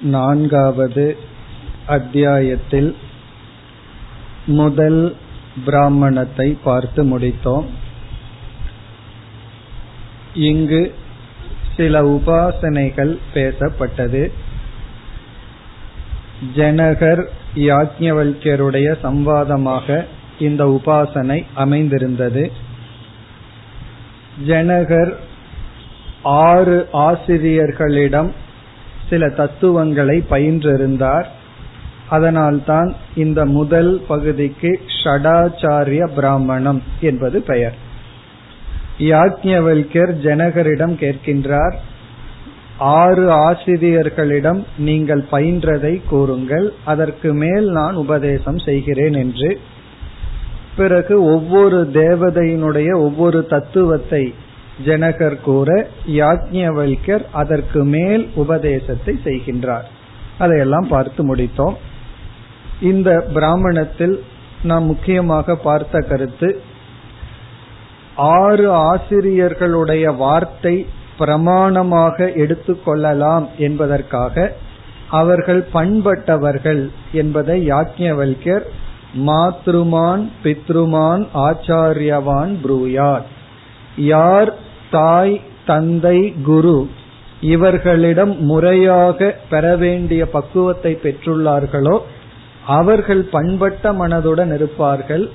நான்காவது அத்தியாயத்தில் முதல் பிராமணத்தை பார்த்து முடித்தோம். இங்கு சில உபாசனைகள் பேசப்பட்டது. ஜனகர் யாஜ்ஞவல்யருடைய சம்வாதமாக இந்த உபாசனை அமைந்திருந்தது. ஜனகர் ஆறு ஆசிரியர்களிடம் சில தத்துவங்களை பயின்றிருந்தார். அதனால்தான் இந்த முதல் பகுதிக்கு ஷடாச்சாரிய பிராமணம் என்பது பெயர். யாக்ஞவல்யர் ஜனகரிடம் கேட்கின்றார் ஆறு ஆசிரியர்களிடம் நீங்கள் பயின்றதை கூறுங்கள் அதற்கு மேல் நான் உபதேசம் செய்கிறேன் என்று. பிறகு ஒவ்வொரு தேவதையினுடைய ஒவ்வொரு தத்துவத்தை ஜனகர் கூற யாஜ்ஞவல்யர் அதற்கு மேல் உபதேசத்தை செய்கின்றார். அதையெல்லாம் பார்த்து முடித்தோம். இந்த பிராமணத்தில் நாம் முக்கியமாக பார்த்த கருத்து ஆறு ஆசிரியர்களுடைய வார்த்தை பிரமாணமாக எடுத்துக்கொள்ளலாம் என்பதற்காக அவர்கள் பண்பட்டவர்கள் என்பதை யாஜ்ஞவல்யர் மாத்ருமான் பித்ருமான் ஆச்சாரியவான் புரூயார். யார் தாய் தந்தை குரு இவர்களிடம் முறையாக பெற வேண்டிய பக்குவத்தை பெற்றுள்ளார்களோ அவர்கள் பண்பட்ட மனதுடன் இருப்பார்கள்.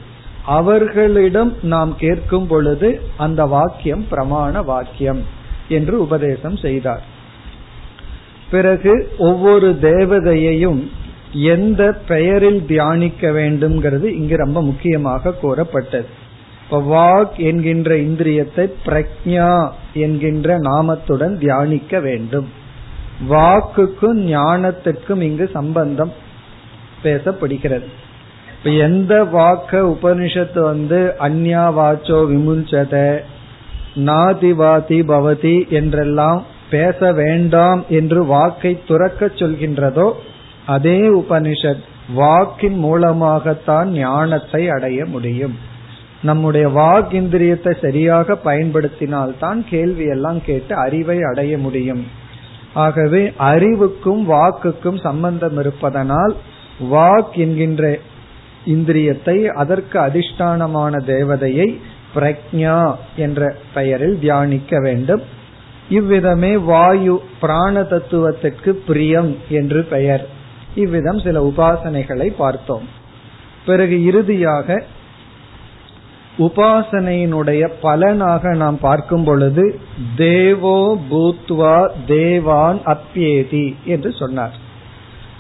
அவர்களிடம் நாம் கேட்கும் பொழுது அந்த வாக்கியம் பிரமாண வாக்கியம் என்று உபதேசம் செய்தார். பிறகு ஒவ்வொரு தேவதையையும் எந்த பெயரில் தியானிக்க வேண்டும்ங்கிறது இங்கு ரொம்ப முக்கியமாக கூறப்பட்டது. இப்ப வாக் என்கின்ற இந்திரியத்தை பிரக்ஞா என்கின்ற நாமத்துடன் தியானிக்க வேண்டும். வாக்குக்கும் ஞானத்துக்கும் இங்கு சம்பந்தம் பேசப்படுகிறது. இப்ப எந்த வாக்க உபனிஷத்து வந்து அந்யா வாச்சோ விமுஞ்சத நாதிவாதி பவதி என்றெல்லாம் பேச வேண்டாம் என்று வாக்கை துறக்க சொல்கின்றதோ அதே உபனிஷத் வாக்கின் மூலமாகத்தான் ஞானத்தை அடைய முடியும். நம்முடைய வாக் இந்திரியத்தை சரியாக பயன்படுத்தினால்தான் கேள்வி எல்லாம் கேட்டு அறிவை அடைய முடியும். ஆகவே அறிவுக்கும் வாக்குக்கும் சம்பந்தம் இருப்பதனால் வாக் என்கின்ற இந்திரியத்தை அதற்கு அதிஷ்டானமான தேவதையை பிரக்ஞா என்ற பெயரில் தியானிக்க வேண்டும். இவ்விதமே வாயு பிராண தத்துவத்திற்கு பிரியம் என்று பெயர். இவ்விதம் சில உபாசனைகளை பார்த்தோம். பிறகு இறுதியாக உபாசனையினுடைய பலனாக நாம் பார்க்கும் பொழுது தேவோ பூத்வா தேவான் அப்பியேதி என்று சொன்னார்.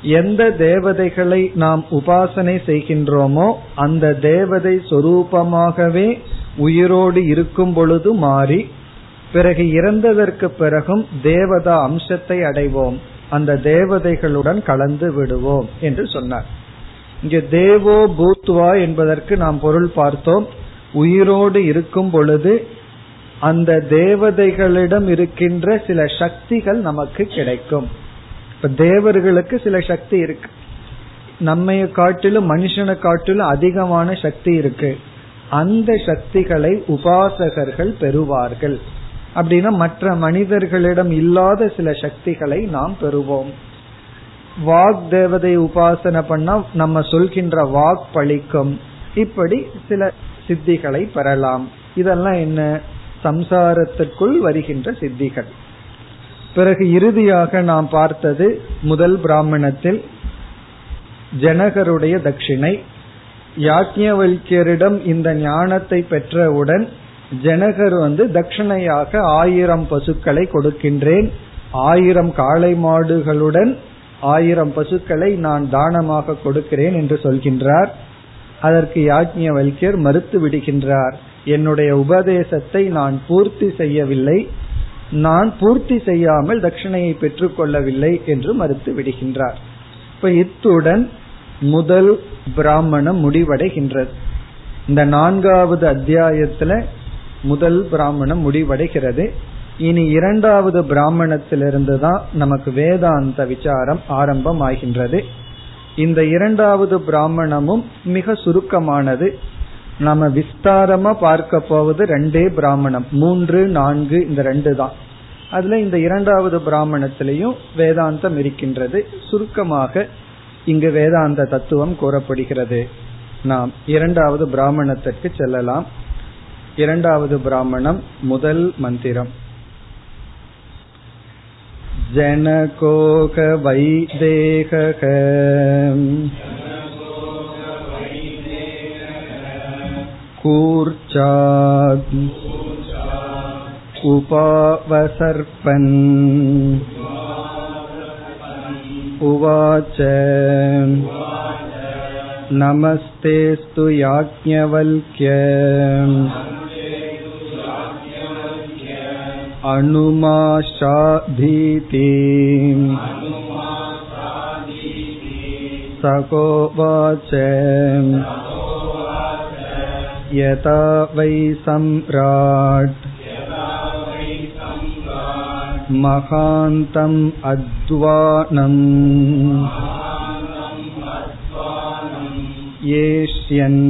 எந்த தேவதைகளை நாம் உபாசனை செய்கின்றோமோ அந்த தேவதை சொரூபமாகவே உயிரோடு இருக்கும் பொழுது மாறி பிறகு இறந்ததற்கு பிறகும் தேவதா அம்சத்தை அடைவோம். அந்த தேவதைகளுடன் கலந்து விடுவோம் என்று சொன்னார். இங்கு தேவோ பூத்வா என்பதற்கு நாம் பொருள் பார்த்தோம். உயிரோடு இருக்கும் பொழுது அந்த தேவதைகளிடம் இருக்கின்ற சில சக்திகள் நமக்கு கிடைக்கும். இப்ப தேவர்களுக்கு சில சக்தி இருக்கு. நம்மை காட்டிலும் மனுஷனை காட்டிலும் அதிகமான சக்தி இருக்கு. அந்த சக்திகளை உபாசகர்கள் பெறுவார்கள். அப்படின்னா மற்ற மனிதர்களிடம் இல்லாத சில சக்திகளை நாம் பெறுவோம். வாக் தேவதை உபாசனை பண்ணா நம்ம சொல்கின்ற வாக் பழிக்கும். இப்படி சில சித்திகளை பெறலாம். இதெல்லாம் என்ன? சம்சாரத்திற்குள் வருகின்ற சித்திகள். பிறகு இறுதியாக நாம் பார்த்தது முதல் பிராமணத்தில் ஜனகருடைய தட்சிணை. யாக்ஞவல்யரிடம் இந்த ஞானத்தை பெற்றவுடன் ஜனகர் வந்து தட்சிணையாக ஆயிரம் பசுக்களை கொடுக்கின்றேன். ஆயிரம் காளை மாடுகளுடன் ஆயிரம் பசுக்களை நான் தானமாக கொடுக்கிறேன் என்று சொல்கின்றார். அதற்கு யாஜ்ஞவல்யர் மறுத்து விடுகின்றார் என்னுடைய உபதேசத்தை நான் பூர்த்தி செய்யவில்லை நான் பூர்த்தி செய்யாமல் தட்சிணையை பெற்றுக்கொள்ளவில்லை என்று மறுத்து விடுகின்றார். இப்ப இத்துடன் முதல் பிராமணம் முடிவடைகின்றது. இந்த நான்காவது அத்தியாயத்துல முதல் பிராமணம் முடிவடைகிறது. இனி இரண்டாவது பிராமணத்திலிருந்து தான் நமக்கு வேதாந்த விசாரம் ஆரம்பம் ஆகின்றது இந்த இரண்டாவது பிராமணமும் மிக சுருக்கமானது. நம்ம விஸ்தாரமா பார்க்க போவது ரெண்டே பிராமணம். மூன்று நான்கு இந்த ரெண்டு தான். அதுல இந்த இரண்டாவது பிராமணத்திலையும் வேதாந்தம் இருக்கின்றது. சுருக்கமாக இங்கு வேதாந்த தத்துவம் கூறப்படுகிறது. நாம் இரண்டாவது பிராமணத்திற்கு செல்லலாம். இரண்டாவது பிராமணம் முதல் மந்திரம். जनकोक वैदेहक कूर्चाद् उपावसर्पन् उवाच नमस्तेऽस्तु याज्ञवल्क्य अनुमाशाधीति सकोवाच यथा वै सम्राट् महान्तम् अध्वानम् येष्यन्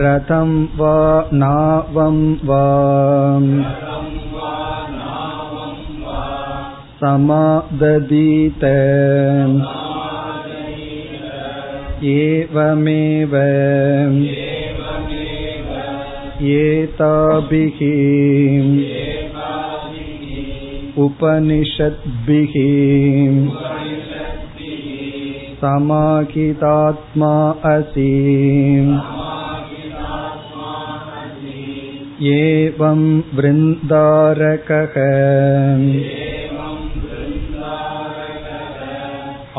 रथं वा नावं वा समाददीत एवमेव एताभिः उपनिषद्भिः समाहितात्मा असि एवं वृन्दारकः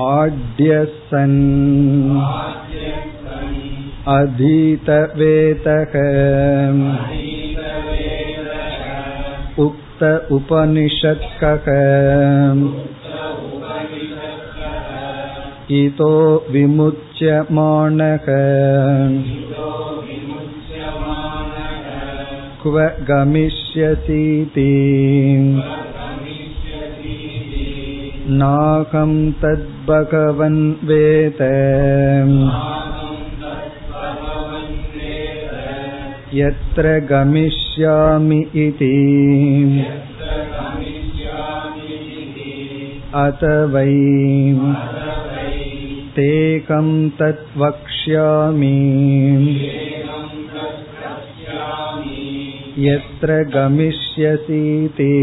आड्यसन् अधीतवेतः उक्त उपनिषत्कः इतो विमुच्यमानः क्व गमिष्यसीति नाहं तद्भगवन् वेद यत्र गमिष्यामि इति अत वै तेकं तत् वक्ष्यामि यत्र गमिष्यसीति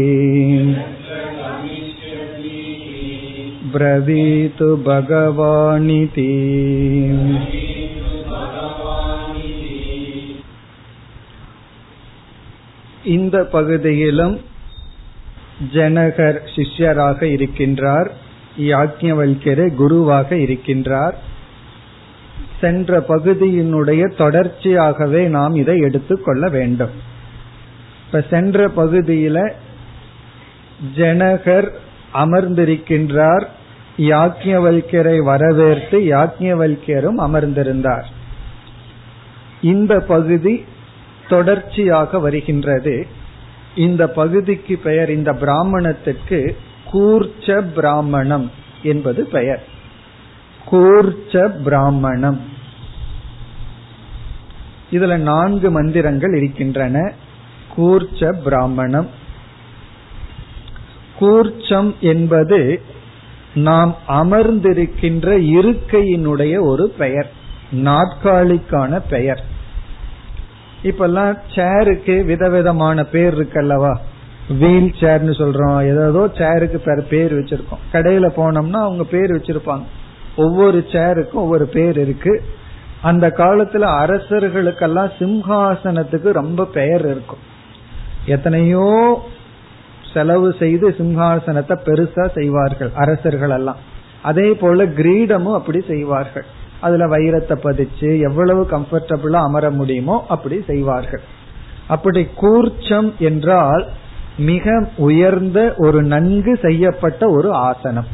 ब्रवीतु भगवानिति இந்த பகுதியிலும் ஜனகர் சிஷ்யராக இருக்கின்றார் யாக்ஞவல்யரு குருவாக இருக்கின்றார் சென்ற பகுதியினுடைய தொடர்ச்சியாகவே நாம் இதை எடுத்துக்கொள்ள வேண்டும் இப்ப சென்ற பகுதியில ஜனகர் அமர்ந்திருக்கின்றார். யாக்ஞவல்யரை வரவேற்று யாக்ஞவல்யரும் அமர்ந்திருந்தார். இந்த பகுதி தொடர்ச்சியாக வருகின்றது. இந்த பகுதிக்கு பெயர் இந்த பிராமணத்திற்கு கூர்ச்ச பிராமணம் என்பது பெயர். கூர்ச்ச பிராமணம். இதுல நான்கு மந்திரங்கள் இருக்கின்றன. கூர்ச்ச பிராமணம். கூர்ச்சம் என்பது நாம் அமர்ந்திருக்கின்ற இருக்கையினுடைய ஒரு பெயர் நாற்காலிக்கான பெயர். இப்பெல்லாம் சேருக்கு விதவிதமான பேர் இருக்கல்லவா? வீல் சேர்னு சொல்றோம். ஏதோ சேருக்கு பேர் வச்சிருக்கோம். கடையில போனோம்னா அவங்க பேர் வச்சிருப்பாங்க. ஒவ்வொரு சேருக்கும் ஒவ்வொரு பேர் இருக்கு. அந்த காலத்துல அரசர்களுக்கெல்லாம் சிம்ஹாசனத்துக்கு ரொம்ப பெயர் இருக்கும். எத்தனையோ செலவு செய்து சிம்ஹாசனத்தை பெருசா செய்வார்கள் அரசர்கள் எல்லாம் அதே போல கிரீடமும் அப்படி செய்வார்கள். அதுல வைரத்தை பதிச்சு எவ்வளவு கம்ஃபர்டபுளா அமர முடியுமோ அப்படி செய்வார்கள். அப்படி கூர்ச்சம் என்றால் மிக உயர்ந்த ஒரு நன்கு செய்யப்பட்ட ஒரு ஆசனம்.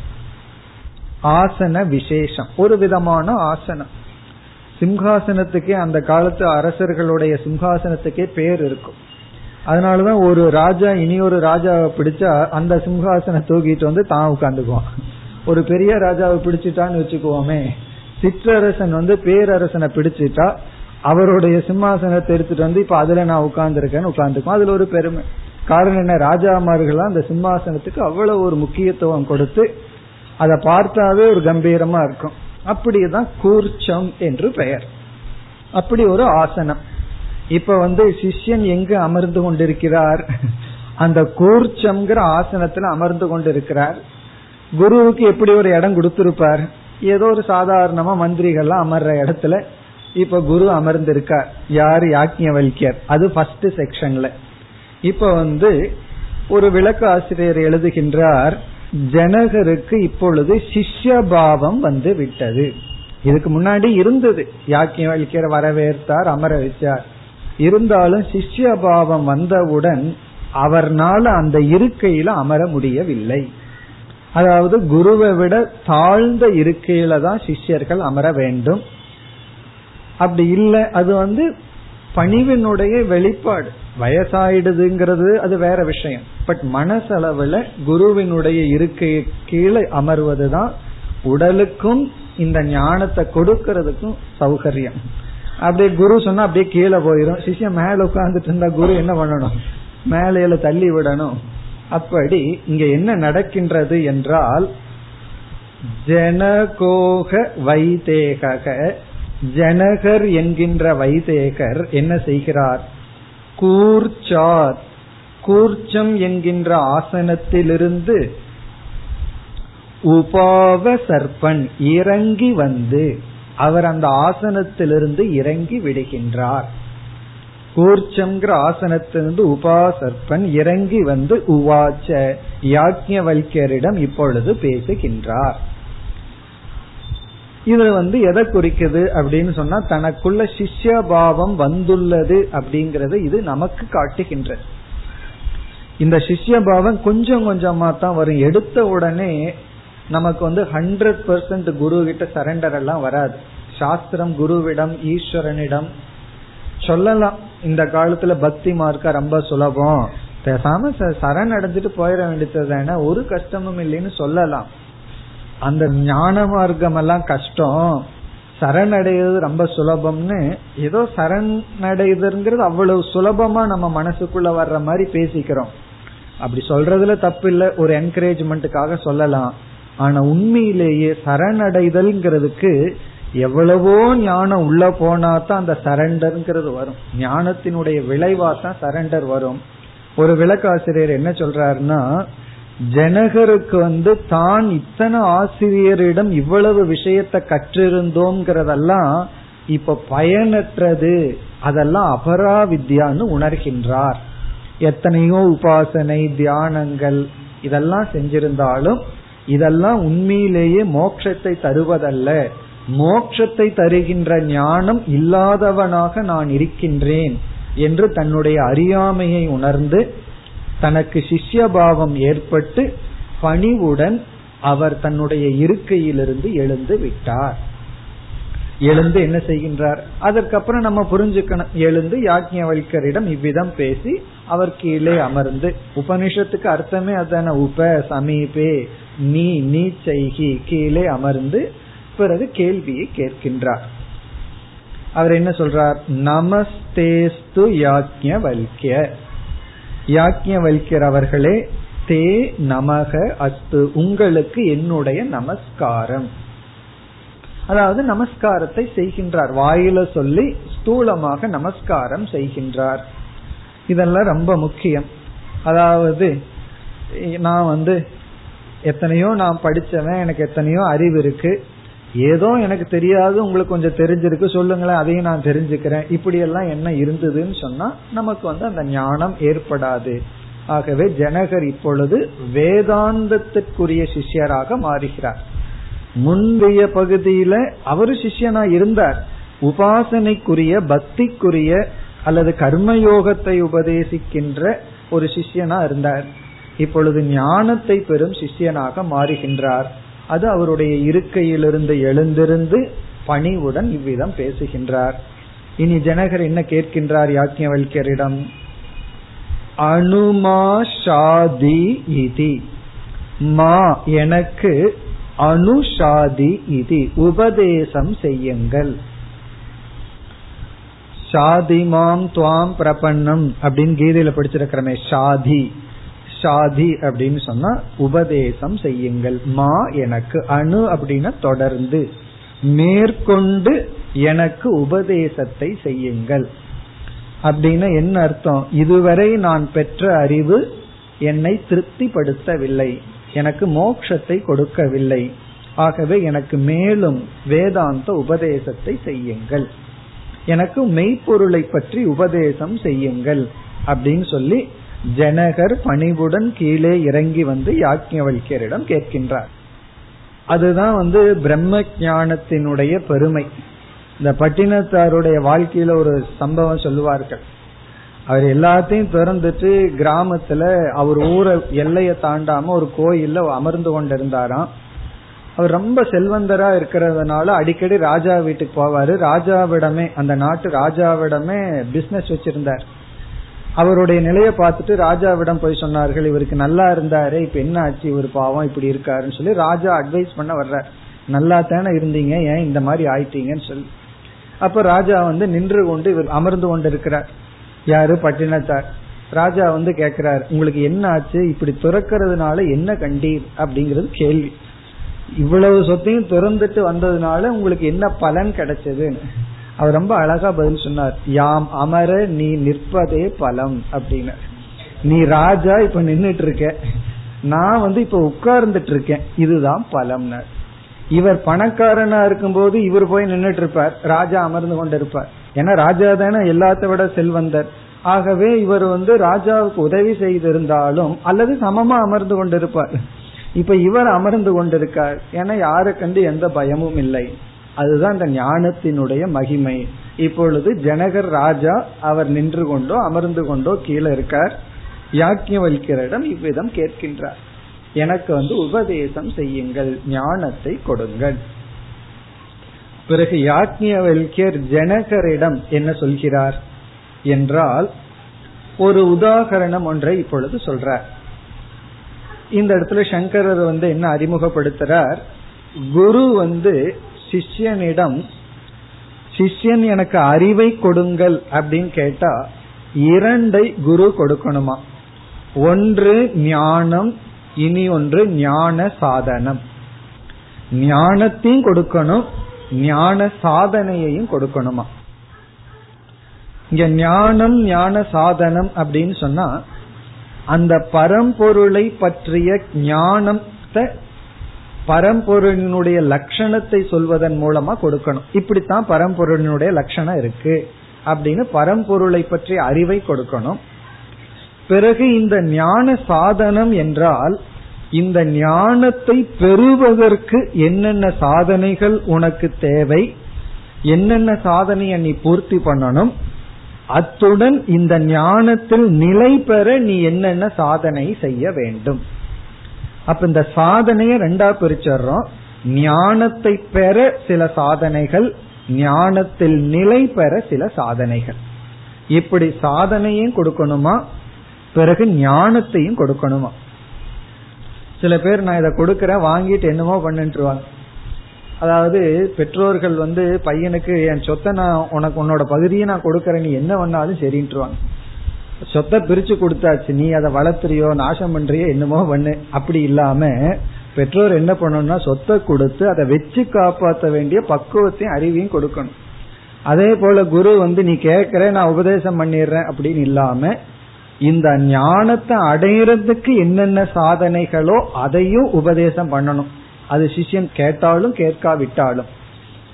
ஆசன விசேஷம். ஒரு விதமான ஆசனம். சிம்ஹாசனத்துக்கே அந்த காலத்து அரசர்களுடைய சிம்ஹாசனத்துக்கே பேர் இருக்கும். அதனாலதான் ஒரு ராஜா இனி ஒரு ராஜாவை பிடிச்சா அந்த சிம்ஹாசனை தூக்கிட்டு வந்து தான் உட்காந்துக்குவான் ஒரு பெரிய ராஜாவை பிடிச்சிட்டான்னு வச்சுக்குவோமே. சிற்றரசன் வந்து பேரரசனை பிடிச்சிட்டா அவருடைய சிம்மாசனத்தை எடுத்துட்டு வந்து இப்ப அதுல நான் உட்கார்ந்துருக்கேன்னு உட்கார்ந்துக்கும் அதுல ஒரு பெருமை. காரணம் என்ன? ராஜாமார்கள்லாம் அந்த சிம்மாசனத்துக்கு அவ்வளவு ஒரு முக்கியத்துவம் கொடுத்து அதை பார்த்தாவே ஒரு கம்பீரமா இருக்கும். அப்படிதான் கூர்ச்சம் என்று பெயர். அப்படி ஒரு ஆசனம். இப்ப வந்து சிஷ்யன் எங்கு அமர்ந்து கொண்டிருக்கிறார்? அந்த கூர்ச்சம்ங்கிற ஆசனத்துல அமர்ந்து கொண்டிருக்கிறார். குருவுக்கு எப்படி ஒரு இடம் கொடுத்திருப்பார்? ஏதோ ஒரு சாதாரணமா மந்திரிகள்லாம் அமர்ற இடத்துல இப்ப குரு அமர்ந்திருக்கார். யார்? யாக்ஞவல்யர் அது ஃபர்ஸ்ட் செக்ஷன்ல இப்ப வந்து ஒரு விளக்க ஆசிரியர் எழுதுகின்றார் ஜனகருக்கு இப்பொழுது சிஷ்யபாவம் வந்து விட்டது. இதுக்கு முன்னாடி இருந்தது. யாக்கியவல்யர் வரவேற்றார் அமர வச்சார். இருந்தாலும் சிஷ்யபாவம் வந்தவுடன் அவர்னால அந்த இருக்கையில அமர முடியவில்லை. அதாவது குருவை விட தாழ்ந்த இருக்கையில தான் சிஷ்யர்கள் அமர வேண்டும். அப்படி இல்லை அது வந்து பணிவினுடைய வெளிப்பாடு. வயசாயிடுதுங்கிறது அது வேற விஷயம். பட் மனசளவுல குருவினுடைய இருக்கை கீழே அமர்வதுதான் உடலுக்கும் இந்த ஞானத்தை கொடுக்கறதுக்கும் சௌகரியம். அப்படியே குரு சொன்னா அப்படியே கீழே போயிடும் சிஷ்யம் மேல உட்கார்ந்துட்டு இருந்தா குரு என்ன பண்ணணும்? மேலையில தள்ளி விடணும். அப்படி இங்க என்ன நடக்கின்றது என்றால் ஜனகோக வைதேக ஜனகர் என்கின்ற வைதேகர் என்ன செய்கிறார்? கூர்ச்சார். கூர்ச்சம் என்கின்ற ஆசனத்திலிருந்து உபாவ சர்பன் இறங்கி வந்து அவர் அந்த ஆசனத்திலிருந்து இறங்கி விடுகின்றார். கூர்ச்சம்ங்கிற ஆசனத்திலிருந்து உபாசர்பன் இறங்கி வந்து உவாச்ச யாக்ஞவல்யரிடம் இப்பொழுது பேசுகின்றார். இது வந்து எதை குறிக்குது அப்படின்னு சொன்னா தனக்குள்ள சிஷ்யபாவம் வந்துள்ளது அப்படிங்கறது இது நமக்கு காட்டுகின்றது. இந்த சிஷ்ய பாவம் கொஞ்சம் கொஞ்சமா தான் வரும். எடுத்த உடனே நமக்கு வந்து ஹண்ட்ரட் பெர்சன்ட் குரு கிட்ட சரண்டர் எல்லாம் வராது. சாஸ்திரம் குருவிடம் ஈஸ்வரனிடம் சொல்லலாம். இந்த காலத்துல பக்தி மார்க்க ரொம்ப சுலபம். பேசாம சரண் அடைஞ்சிட்டு போயிட வேண்டியது ஒரு கஷ்டமும் இல்லைன்னு சொல்லலாம். அந்த ஞான மார்க்கம் எல்லாம் கஷ்டம். சரணடைவது ரொம்ப சுலபம்னு ஏதோ சரணடைதுங்கிறது அவ்வளவு சுலபமா நம்ம மனசுக்குள்ள வர்ற மாதிரி பேசிக்கிறோம். அப்படி சொல்றதுல தப்பு இல்லை ஒரு என்கரேஜ்மெண்ட்டுக்காக சொல்லலாம். ஆனா உண்மையிலேயே சரணடைதல்ங்கிறதுக்கு எவ்வளவோ ஞானம் உள்ள போனா தான் அந்த சரண்டர்ங்கிறது வரும். ஞானத்தினுடைய விளைவா தான் சரண்டர் வரும். ஒரு விளக்காசிரியர் என்ன சொல்றாருன்னா ஜனகருக்கு வந்து தான் இத்தனை ஆசிரியரிடம் இவ்வளவு விஷயத்த கற்றிருந்தோங்கிறதெல்லாம் இப்ப பயனற்றது. அதெல்லாம் அபரா வித்யான்னு உணர்கின்றார். எத்தனையோ உபாசனை தியானங்கள் இதெல்லாம் செஞ்சிருந்தாலும் இதெல்லாம் உண்மையிலேயே மோட்சத்தை தருவதல்ல. மோட்சத்தை தருகின்ற ஞானம் இல்லாதவனாக நான் இருக்கின்றேன் என்று தன்னுடைய அறியாமையை உணர்ந்து தனக்கு சிஷ்யபாவம் ஏற்பட்டு பணிவுடன் அவர் தன்னுடைய இருக்கையிலிருந்து எழுந்து விட்டார். எழுந்து என்ன செய்கின்றார்? அதற்கப்புறம் நம்ம புரிஞ்சுக்கணும். எழுந்து யாக்ஞவல்கரிடம் இவ்விதம் பேசி அவர் கீழே அமர்ந்து உபனிஷத்துக்கு அர்த்தமே அதான உப சமீபே நீ நீ செய்கி கீழே அமர்ந்து பிறகு கேள்வியை கேட்கின்றார். அவர் என்ன சொல்றார்? நமஸ்தேஸ்து யாக்ஞவல்கிய யாக்ஞவல்யர் அவர்களே தே நமக அஸ்து உங்களுக்கு என்னுடைய நமஸ்காரம். அதாவது நமஸ்காரத்தை செய்கின்றார். வாயில சொல்லி ஸ்தூலமாக நமஸ்காரம் செய்கின்றார். இதெல்லாம் ரொம்ப முக்கியம். அதாவது நான் வந்து எத்தனையோ நான் படிச்சவன் எனக்கு எத்தனையோ அறிவு இருக்கு. ஏதோ எனக்கு தெரியாது உங்களுக்கு கொஞ்சம் தெரிஞ்சிருக்கு சொல்லுங்களேன் அதையும் நான் தெரிஞ்சுக்கிறேன். இப்படி எல்லாம் என்ன இருந்ததுன்னு சொன்னா நமக்கு வந்து அந்த ஞானம் ஏற்படாது. ஆகவே ஜனகர் இப்பொழுது வேதாந்தத்திற்குரிய சிஷ்யராக மாறுகிறார். முந்தைய பகுதியில அவரு சிஷ்யனா இருந்தார். உபாசனைக்குரிய பக்திக்குரிய அல்லது கர்மயோகத்தை உபதேசிக்கின்ற ஒரு சிஷ்யனா இருந்தார். இப்பொழுது ஞானத்தை பெறும் சிஷ்யனாக மாறுகின்றார். அது அவருடைய இருக்கையிலிருந்து எழுந்திருந்து பணிவுடன் இவ்விதம் பேசுகின்றார். இனி ஜனகர் என்ன கேட்கின்றார் யாக்கியவல்யரிடம் அனுமாஷாதி இதி. மா எனக்கு அனுஷாதி இதி. உபதேசம் செய்யுங்கள். ஷாதிமாம் துவாம் பிரபன்னம் அப்படின்னு கீதையில படிச்சிருக்கிறமே ஷாதி. ஷாதி அப்படின்னு சொன்னா உபதேசம் செய்யுங்கள். மா எனக்கு அணு அப்படின்னா தொடர்ந்து. மேற்கொண்டு எனக்கு உபதேசத்தை செய்யுங்கள். அப்படின்னு என்ன அர்த்தம்? இதுவரை நான் பெற்ற அறிவு என்னை திருப்திப்படுத்தவில்லை. எனக்கு மோட்சத்தை கொடுக்கவில்லை. ஆகவே எனக்கு மேலும் வேதாந்த உபதேசத்தை செய்யுங்கள். எனக்கு மெய்ப்பொருளை பற்றி உபதேசம் செய்யுங்கள் அப்படின்னு சொல்லி ஜனகர் பணிவுடன் கீழே இறங்கி வந்து யாக்கியவல்யரிடம் கேட்கின்றார். அதுதான் வந்து பிரம்ம ஞானத்தினுடைய பெருமை. இந்த பட்டினத்தாருடைய வாழ்க்கையில ஒரு சம்பவம் சொல்லுவார்கள். அவர் எல்லாத்தையும் திறந்துட்டு கிராமத்துல அவர் ஊரை எல்லையை தாண்டாம ஒரு கோயில்ல அமர்ந்து கொண்டிருந்தாராம். அவர் ரொம்ப செல்வந்தரா இருக்கிறதுனால அடிக்கடி ராஜா வீட்டுக்கு போவாரு. ராஜாவிடமே அந்த நாட்டு ராஜாவிடமே பிசினஸ் வச்சிருந்தார். அவருடைய நிலையை பார்த்துட்டு ராஜாவிடம் போய் சொன்னார்கள் இவருக்கு நல்லா இருந்தாரு இப்ப என்ன ஆச்சு? இவர் பாவம் இப்படி இருக்காருன்னு சொல்லி ராஜா அட்வைஸ் பண்ண வர்றார். நல்லா தானே இருந்தீங்க ஏன் இந்த மாதிரி ஆயிட்டீங்கன்னு சொல்லி. அப்ப ராஜா வந்து நின்று கொண்டு இவர் அமர்ந்து கொண்டு இருக்கிறார் யாரு? பட்டினத்தார். ராஜா வந்து கேக்குறார் உங்களுக்கு என்ன ஆச்சு? இப்படி துறக்கிறதுனால என்ன கண்டீர்? அப்படிங்கிறது கேள்வி. இவ்வளவு சொத்தையும் திறந்துட்டு வந்ததுனால உங்களுக்கு என்ன பலன் கிடைச்சதுன்னு அவர் ரொம்ப அழகா பதில் சொன்னார். யாம் அமர நீ நிற்பதே பலம் அப்படின்னு. நீ ராஜா இப்ப நின்றுட்டு இருக்க நான் வந்து இப்ப உட்கார்ந்துட்டு இருக்கேன் இதுதான் பலம்னு. இவர் பணக்காரனா இருக்கும்போது இவர் போய் நின்றுட்டு இருப்பார் ராஜா அமர்ந்து கொண்டு இருப்பார் ஏன்னா ராஜா தானே எல்லாத்த விட செல்வந்தர். ஆகவே இவர் வந்து ராஜாவுக்கு உதவி செய்திருந்தாலும் அல்லது சமமா அமர்ந்து கொண்டிருப்பார். இப்ப இவர் அமர்ந்து கொண்டிருக்கார். ஏன்னா யாரை கண்டு எந்த பயமும் இல்லை. அதுதான் அந்த ஞானத்தினுடைய மகிமை. இப்பொழுது ஜனகர் ராஜா அவர் நின்று கொண்டோ அமர்ந்து கொண்டோ கீழே இருக்கார். யாக்கியவல்கியரிடம் இவ்விதம் கேட்கின்றார். எனக்கு வந்து உபதேசம் செய்யுங்கள் ஞானத்தை கொடுங்கள். பிறகு யாக்ஞவல்யர் ஜனகரிடம் என்ன சொல்கிறார்? என்றால் ஒரு உதாகரணம் ஒன்றை இப்பொழுது சொல்றார். இந்த இடத்துல சங்கரர் வந்து என்ன அறிமுகப்படுத்துறார்? குரு வந்து சிஷ்யனிடம் சிஷ்யன் எனக்கு அறிவை கொடுங்கள் அப்படின்னு கேட்டா இரண்டை குரு கொடுக்கணுமா? ஒன்று ஞானம் இனி ஒன்று ஞான சாதனம். ஞானத்தையும் கொடுக்கணும் ஞான சாதனையையும் கொடுக்கணுமா? இங்க ஞானம் ஞான சாதனம் அப்படின்னு சொன்னா அந்த பரம்பொருளை பற்றிய ஞானத்தை பரம்பொருளினுடைய லட்சணத்தை சொல்வதன் மூலமா கொடுக்கணும். இப்படித்தான் பரம்பொருளினுடைய லட்சணம் இருக்கு அப்படின்னு பரம்பொருளை பற்றிய அறிவை கொடுக்கணும். பிறகு இந்த ஞான சாதனம் என்றால் இந்த ஞானத்தை பெறுவதற்கு என்னென்ன சாதனைகள் உனக்கு தேவை? என்னென்ன சாதனையை நீ பூர்த்தி பண்ணணும்? அத்துடன் இந்த ஞானத்தில் நிலை பெற நீ என்னென்ன சாதனை செய்ய வேண்டும். அப்ப இந்த சாதனைய ரெண்டா பிரிச்சர்றோம். ஞானத்தை பெற சில சாதனைகள் ஞானத்தில் நிலை பெற சில சாதனைகள். இப்படி சாதனையும் கொடுக்கணுமா? பிறகு ஞானத்தையும் கொடுக்கணுமா? சில பேர் நான் இதை கொடுக்கறேன் வாங்கிட்டு என்னமோ பண்ணுட்டுருவாங்க அதாவது பெற்றோர்கள் வந்து பையனுக்கு என் சொத்தை நான் உனக்கு உன்னோட பகுதியை நான் கொடுக்கறேன் நீ என்ன பண்ணாலும் சரின்ட்டுருவாங்க சொத்தை பிரிச்சு கொடுத்தாச்சு நீ அதை வளர்த்துறியோ நாசம் பண்றியோ என்னமோ பண்ணு. அப்படி இல்லாம பெற்றோர் என்ன பண்ணணும்னா சொத்தை கொடுத்து அதை வச்சு காப்பாற்ற வேண்டிய பக்குவத்தையும் அறிவையும் கொடுக்கணும். அதே போல குரு வந்து நீ கேட்கற நான் உபதேசம் பண்ணிடுறேன் அப்படின்னு இல்லாம இந்த ஞானத்தை அடையிறதுக்கு என்னென்ன சாதனைகளோ அதையும் உபதேசம் பண்ணணும். அது சிஷ்யன் கேட்டாலும் கேட்காவிட்டாலும்.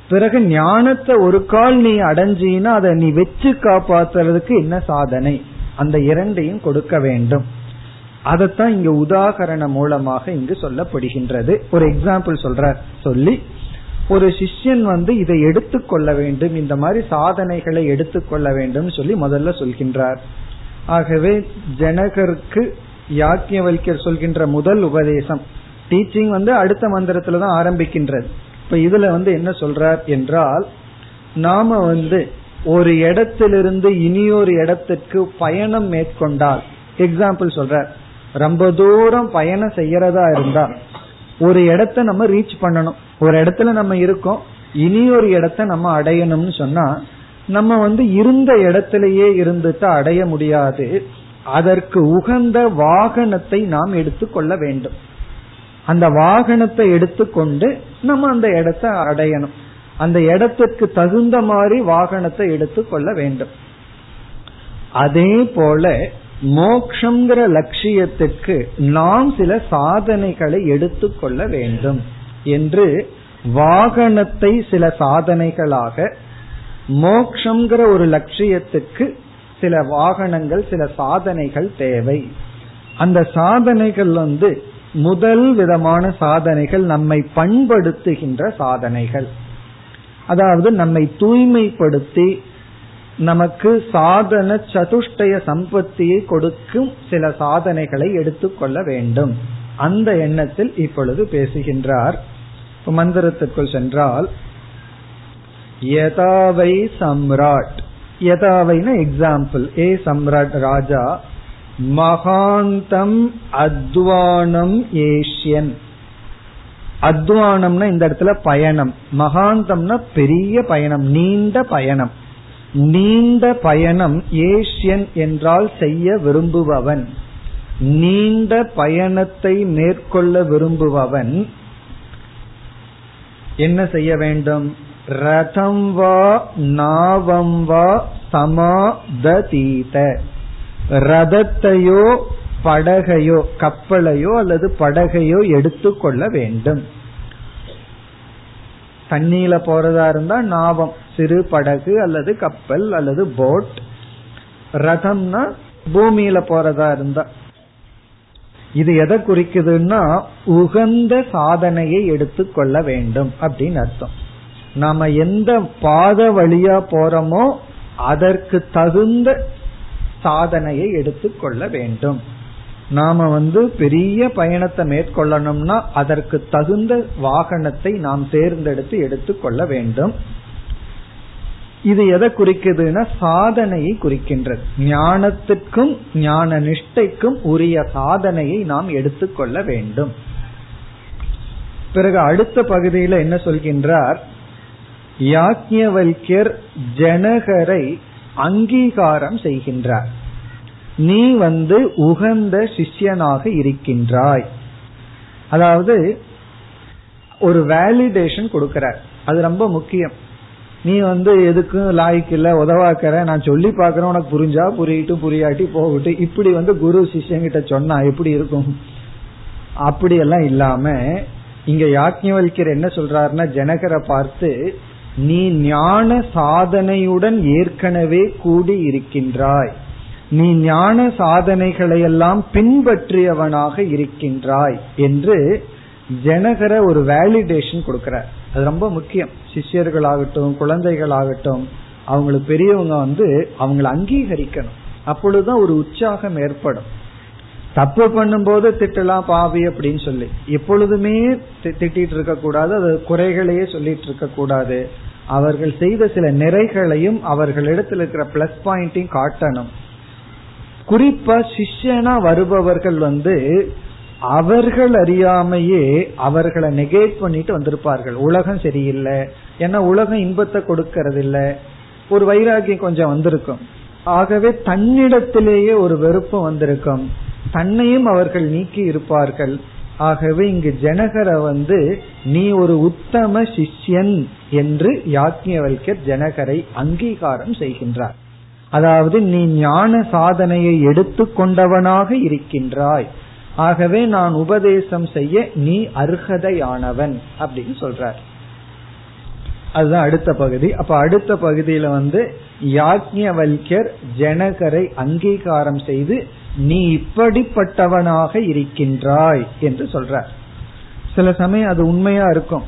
பிறகு ஞானத்தை ஒரு கால் நீ அடைஞ்சினா அதை நீ வச்சு காப்பாத்துறதுக்கு என்ன சாதனை? அந்த இரண்டையும் கொடுக்க வேண்டும். அதைத்தான் இங்க உதாகரண மூலமாக இங்கு சொல்லப்படுகின்றது. ஒரு எக்ஸாம்பிள் சொல்ற சொல்லி ஒரு சிஷ்யன் வந்து இதை எடுத்துக்கொள்ள வேண்டும் இந்த மாதிரி சாதனைகளை எடுத்துக்கொள்ள வேண்டும் சொல்லி முதல்ல சொல்கின்றார். ஆகவே ஜனகருக்கு யாக்கியவல்யர் சொல்கின்ற முதல் உபதேசம் டீச்சிங் வந்து அடுத்த மந்திரத்துல தான் ஆரம்பிக்கின்றது. இப்ப இதுல வந்து என்ன சொல்றார் என்றால் நாம வந்து ஒரு இடத்திலிருந்து இனியொரு இடத்திற்கு பயணம் மேற்கொண்டால் எக்ஸாம்பிள் சொல்ற ரொம்ப தூரம் பயணம் செய்யறதா இருந்தா ஒரு இடத்த நம்ம ரீச் பண்ணணும். ஒரு இடத்துல நம்ம இருக்கோம் இனி ஒரு இடத்த நம்ம அடையணும்னு சொன்னா நம்ம வந்து இருந்த இடத்திலேயே இருந்துட்டு அடைய முடியாது. அதற்கு உகந்த வாகனத்தை நாம் எடுத்துக்கொள்ள வேண்டும். அந்த வாகனத்தை எடுத்துக்கொண்டு நம்ம அந்த இடத்தை அடையணும். அந்த இடத்துக்கு தகுந்த மாதிரி வாகனத்தை எடுத்துக்கொள்ள வேண்டும். அதே போல மோக்ஷங்கிற லட்சியத்துக்கு நாம் சில சாதனைகளை எடுத்துக்கொள்ள வேண்டும் என்று வாகனத்தை சில சாதனைகளாக மோக்ஷங்கிற ஒரு லட்சியத்துக்கு சில வாகனங்கள் சில சாதனைகள் தேவை. அந்த சாதனைகள் வந்து முதல் விதமான சாதனைகள் நம்மை பண்படுத்துகின்ற சாதனைகள். அதாவது நம்மை தூய்மைப்படுத்தி நமக்கு சாதன சதுஷ்டய சம்பத்தியை கொடுக்கும் சில சாதனைகளை எடுத்துக்கொள்ள வேண்டும். அந்த எண்ணத்தில் இப்பொழுது பேசுகின்றார். மந்திரத்திற்குள் சென்றால் யதாவை சம்ராட். யதாவைன எக்ஸாம்பிள் ஏ சம்ராட் ராஜா மகாந்தம் அத்வானம் ஏஷியன். அத்வானம்னா இந்த இடத்துல பயணம். மகாந்தம்னா பெரிய பயணம் நீண்ட பயணம். நீண்ட பயணம் ஏஷியன் என்றால் செய்ய விரும்புபவன். நீண்ட பயணத்தை மேற்கொள்ள விரும்புபவன். என்ன செய்ய வேண்டும்? ரதம் வா நாவம் வா சமாதீத ரதத்தையோ படகையோ கப்பலையோ அல்லது படகையோ எடுத்துக்கொள்ள வேண்டும். தண்ணியில போறதா இருந்தா நாவம் சிறு படகு அல்லது கப்பல் அல்லது போட். ரதம்னா பூமியில போறதா இருந்தா. இது எதை குறிக்குதுன்னா உகந்த சாதனையை எடுத்துக்கொள்ள வேண்டும் அப்படின்னு அர்த்தம். நாம எந்த பாத வழியா போறோமோ அதற்கு தகுந்த சாதனையை எடுத்துக்கொள்ள வேண்டும். நாம வந்து பெரிய பயணத்தை மேற்கொள்ளணும்னா அதற்கு தகுந்த வாகனத்தை நாம் தேர்ந்தெடுத்து எடுத்துக்கொள்ள வேண்டும். இது எதை குறிக்குதுன்னா சாதனையை குறிக்கின்றது. ஞானத்துக்கும் ஞான நிஷ்டைக்கும் உரிய சாதனையை நாம் எடுத்துக்கொள்ள வேண்டும். பிறகு அடுத்த பகுதியில் என்ன சொல்கின்றார்? யாக்ஞவல்யர் ஜனகரை அங்கீகாரம் செய்கின்றார். நீ வந்து உகந்த சிஷ்யனாக இருக்கின்றாய். அதாவது ஒரு வேலிடேஷன் கொடுக்கிறார். அது ரொம்ப முக்கியம். நீ வந்து எதுக்கும் லாய்க்கு இல்ல உதவாக்கிற நான் சொல்லி பாக்குறேன் உனக்கு புரிஞ்சா புரியட்டும் புரியாட்டி போகட்டும் இப்படி வந்து குரு சிஷ்யங்கிட்ட சொன்னா எப்படி இருக்கும்? அப்படியெல்லாம் இல்லாம இங்க யாக்ஞவல்யர் என்ன சொல்றாருன்னா ஜனகரை பார்த்து நீ ஞான சாதனையுடன் ஏற்கனவே கூடி இருக்கின்றாய் நீ ஞான சாதனைகளை எல்லாம் பின்பற்றியவனாக இருக்கின்றாய் என்று ஜனகர ஒரு வேலிடேஷன் கொடுக்கிறார். அது ரொம்ப முக்கியம். சிஷ்யர்களாகட்டும் குழந்தைகளாகட்டும் அவங்களுக்கு பெரியவங்க வந்து அவங்கள அங்கீகரிக்கணும். அப்பொழுதுதான் ஒரு உற்சாகம் ஏற்படும். தப்பு பண்ணும்போது திட்டலாம் பாவி அப்படின்னு சொல்லி. எப்பொழுதுமே திட்டிட்டு இருக்க கூடாது அது குறைகளையே சொல்லிட்டு இருக்க கூடாது. அவர்கள் செய்த சில நிறைகளையும் அவர்களிடத்தில் இருக்கிற பிளஸ் பாயிண்டையும் காட்டணும். குறிப்பா சிஷ்யனா வருபவர்கள் வந்து அவர்கள் அறியாமையே அவர்களை நெகேட் பண்ணிட்டு வந்திருப்பார்கள். உலகம் சரியில்லை. ஏன்னா உலகம் இன்பத்தை கொடுக்கறது இல்ல ஒரு வைராகியம் கொஞ்சம் வந்திருக்கும். ஆகவே தன்னிடத்திலேயே ஒரு வெறுப்பு வந்திருக்கும். தன்னையும் அவர்கள் நீக்கி இருப்பார்கள். ஆகவே இங்கு ஜனகரை வந்து நீ ஒரு உத்தம சிஷ்யன் என்று யாக்ஞவல்யர் ஜனகரை அங்கீகாரம் செய்கின்றார். அதாவது நீ ஞான சாதனையை எடுத்துக்கொண்டவனாக இருக்கின்றாய். ஆகவே நான் உபதேசம் செய்ய நீ அர்ஹதையானவன் அப்படின்னு சொல்றார். அதுதான் அடுத்த பகுதி. அப்ப அடுத்த பகுதியில வந்து யாக்ஞவல்யர் ஜனகரை அங்கீகாரம் செய்து நீ இப்படிப்பட்டவனாக இருக்கின்றாய் என்று சொல்றார். சில சமயம் அது உண்மையா இருக்கும்.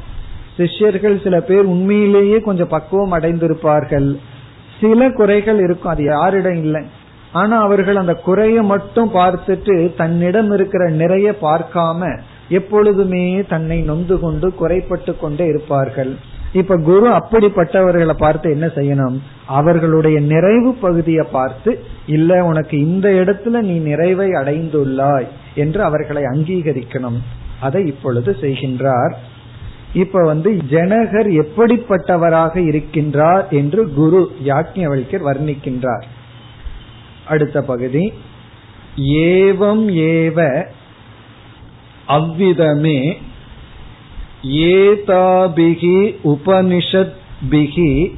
சிஷ்யர்கள் சில பேர் உண்மையிலேயே கொஞ்சம் பக்குவம் அடைந்திருப்பார்கள். சில குறைகள் இருக்கும் அது யாரிடம் இல்லை. ஆனா அவர்கள் அந்த குறைய மட்டும் பார்த்துட்டு தன்னிடம் இருக்கிற நிறைய பார்க்காம எப்பொழுதுமே தன்னை நொந்து கொண்டு குறைப்பட்டு கொண்டே இருப்பார்கள். இப்ப குரு அப்படிப்பட்டவர்களை பார்த்து என்ன செய்யணும்? அவர்களுடைய நிறைவு பகுதியை பார்த்து இல்ல உனக்கு இந்த இடத்துல நீ நிறைவை அடைந்துள்ளாய் என்று அவர்களை அங்கீகரிக்கணும். அதை இப்பொழுது செய்கின்றார். இப்ப வந்து ஜனகர் எப்படிப்பட்டவராக இருக்கின்றார் என்று குரு யாக்ஞவல்யர் வர்ணிக்கின்றார். அடுத்த பகுதி. ஏவம் ஏவ அவ்விதமே ஏதாபிகி உபனிஷத்பிகி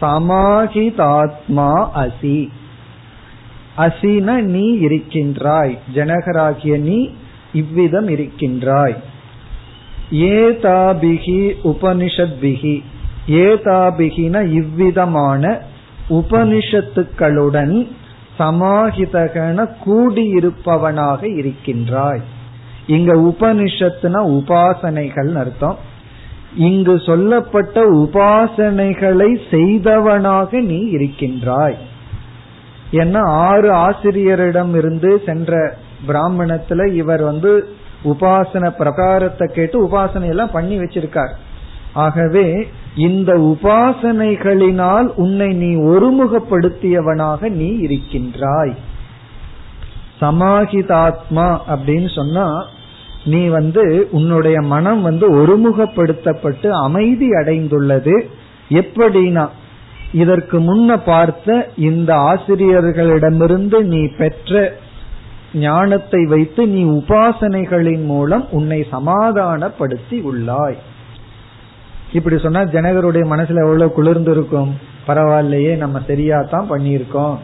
சமாஹிதாத்மா அசி. அசின நீ இருக்கின்றாய். ஜனகராகிய நீ இவ்விதம் இருக்கின்றாய். ஏதாபிகி உபனிஷத் பிகி ஏதாபிகின இவ்விதமான உபனிஷத்துக்களுடன் சமாஹிதகன கூடியிருப்பவனாக இருக்கின்றாய். இங்க உபனிஷத்துனா உபாசனைகள் அர்த்தம். இங்கு சொல்லப்பட்ட உபாசனைகளை செய்தவனாக நீ இருக்கின்றாய். ஏன்னா ஆறு ஆசிரியரிடம் இருந்து சென்ற பிராமணத்துல இவர் வந்து உபாசன பிரகாரத்தை கேட்டு உபாசனை எல்லாம் பண்ணி வச்சிருக்கார். ஆகவே இந்த உபாசனைகளினால் உன்னை நீ ஒருமுகப்படுத்தியவனாக நீ இருக்கின்றாய். சமாஹிதாத்மா அப்படின்னு சொன்னா நீ வந்து உன்னுடைய மனம் வந்து ஒருமுகப்படுத்தப்பட்டு அமைதி அடைந்துள்ளது. எப்படின்னா இதற்கு முன்ன பார்த்த இந்த ஆசிரியர்களிடமிருந்து நீ பெற்ற ஞானத்தை வைத்து நீ உபாசனைகளின் மூலம் உன்னை சமாதானப்படுத்தி உள்ளாய். இப்படி சொன்னா ஜனகருடைய மனசுல எவ்வளவு குளிர்ந்து இருக்கும் பரவாயில்லையே நம்ம சரியா தான் பண்ணியிருக்கோம்.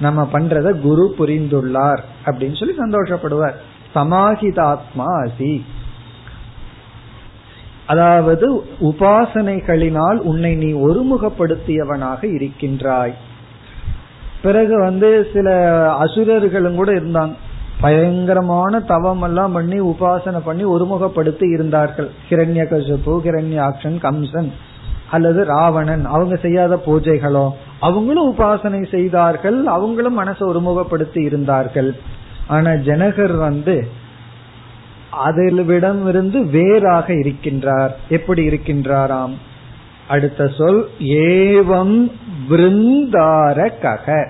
நம்ம பண்றத குரு புரிந்துள்ளார் அப்படின்னு சொல்லி சந்தோஷப்படுவார். சமாஹிதாத்மா அசி அதாவது உபாசனைகளினால் உன்னை நீ ஒருமுகப்படுத்தியவனாக இருக்கின்றாய். பிறகு வந்து சில அசுரர்களும் கூட இருந்தாங்க. பயங்கரமான தவம் எல்லாம் பண்ணி உபாசனை பண்ணி ஒருமுகப்படுத்தி இருந்தார்கள். கிரண்ய கசுப்பு கிரண்யாக்ஷன் கம்சன் அல்லது ராவணன் அவங்க செய்யாத பூஜைகளோ அவங்களும் உபாசனை செய்தார்கள் அவங்களும் மனசை ஒருமுகப்படுத்தி இருந்தார்கள். ஆனா ஜனகர் வந்து அதிலிடம் இருந்து வேறாக இருக்கின்றார். எப்படி இருக்கின்றாராம்? அடுத்த சொல் ஏவம் விருந்தாரக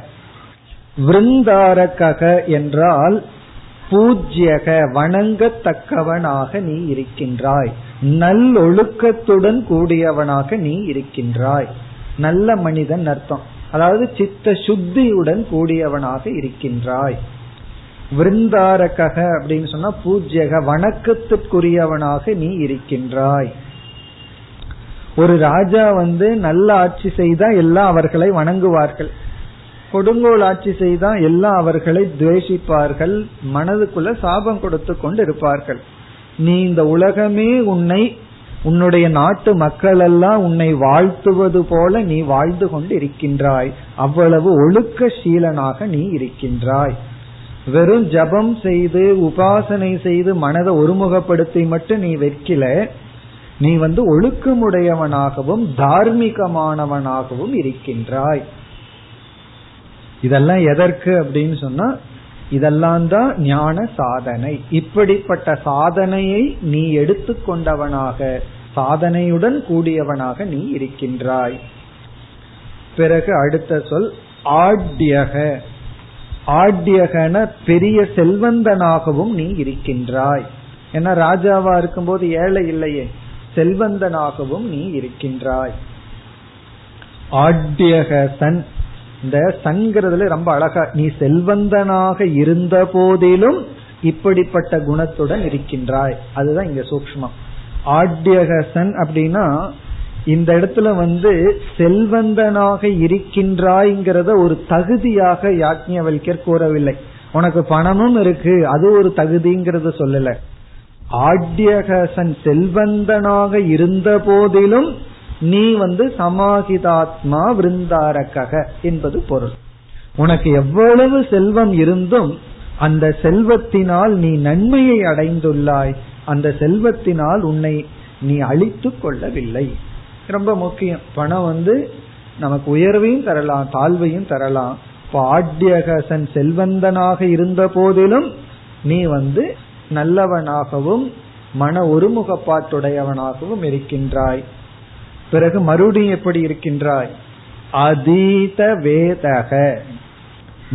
விருந்தாரக என்றால் பூஜ்யக வணங்கத்தக்கவனாக நீ இருக்கின்றாய். நல்லொழுக்கத்துடன் கூடியவனாக நீ இருக்கின்றாய். நல்ல மனிதன் அர்த்தம். அதாவது சித்த சுத்தியுடன் கூடியவனாக இருக்கின்றாய். விருந்தாரக அப்படின்னு சொன்னா பூஜ்யக வணக்கத்துக்குரியவனாக நீ இருக்கின்றாய். ஒரு ராஜா வந்து நல்ல ஆட்சி செய்தா எல்லாம் அவர்களை வணங்குவார்கள். கொடுங்கோல் ஆட்சி செய்தா எல்லாம் அவர்களை துவேஷிப்பார்கள். மனதுக்குள்ள சாபம் கொடுத்து கொண்டு இருப்பார்கள் நீ இந்த உலகமே உன்னை உன்னுடைய நாட்டு மக்கள் எல்லாம் உன்னை வாழ்த்துவது போல நீ வாழ்ந்து கொண்டு இருக்கின்றாய் அவ்வளவு ஒழுக்க சீலனாக நீ இருக்கின்றாய். வெறும் ஜபம் செய்து உபாசனை செய்து மனதை ஒருமுகப்படுத்தி மட்டும் நீ வைக்கல நீ வந்து ஒழுக்கமுடையவனாகவும் தார்மீகமானவனாகவும் இருக்கின்றாய். இதெல்லாம் எதற்கு அப்படின்னு சொன்னா இதெல்லாம் தான் ஞான சாதனை. இப்படிப்பட்ட சாதனையை நீ எடுத்துக்கொண்டவனாக சாதனையுடன் கூடியவனாக நீ இருக்கின்றாய். பிறகு அடுத்த சொல் ஆட்யக. ஆட்யகன பெரிய செல்வந்தனாகவும் நீ இருக்கின்றாய். ஏன்னா ராஜாவா இருக்கும்போது ஏழை இல்லையே செல்வந்தனாகவும் நீ இருக்கின்றாய். ஆட்யகசன் இந்த சங்கிறதுல ரொம்ப அழகா நீ செல்வந்தனாக இருந்த போதிலும் இப்படிப்பட்ட குணத்துடன் இருக்கின்றாய். அதுதான் இங்க சூக்மம் ஆட்யகசன் அப்படின்னா இந்த இடத்துல வந்து செல்வந்தனாக இருக்கின்றாய்ங்கிறத ஒரு தகுதியாக யாக்ஞவல்யர் கூறவில்லை. உனக்கு பணமும் இருக்கு அது ஒரு தகுதிங்கிறத சொல்லல. ஆட்யகசன் செல்வந்தனாக இருந்த போதிலும் நீ வந்து சமாகிதாத்மா விருந்தாரக்கக என்பது பொருள். உனக்கு எவ்வளவு செல்வம் இருந்தும் அந்த செல்வத்தினால் நீ நன்மையை அடைந்துள்ளாய் அந்த செல்வத்தினால் உன்னை நீ அழித்து கொள்ளவில்லை. ரொம்ப முக்கியம். பணம் வந்து நமக்கு உயர்வையும் தரலாம் தாழ்வையும் தரலாம். பாட்யகசன் செல்வந்தனாக இருந்த போதிலும் நீ வந்து நல்லவனாகவும் மன ஒருமுகப்பாட்டுடையவனாகவும் இருக்கின்றாய். பிறகு மறுபடியும் எப்படி இருக்கின்றாய்? அதீத வேதக.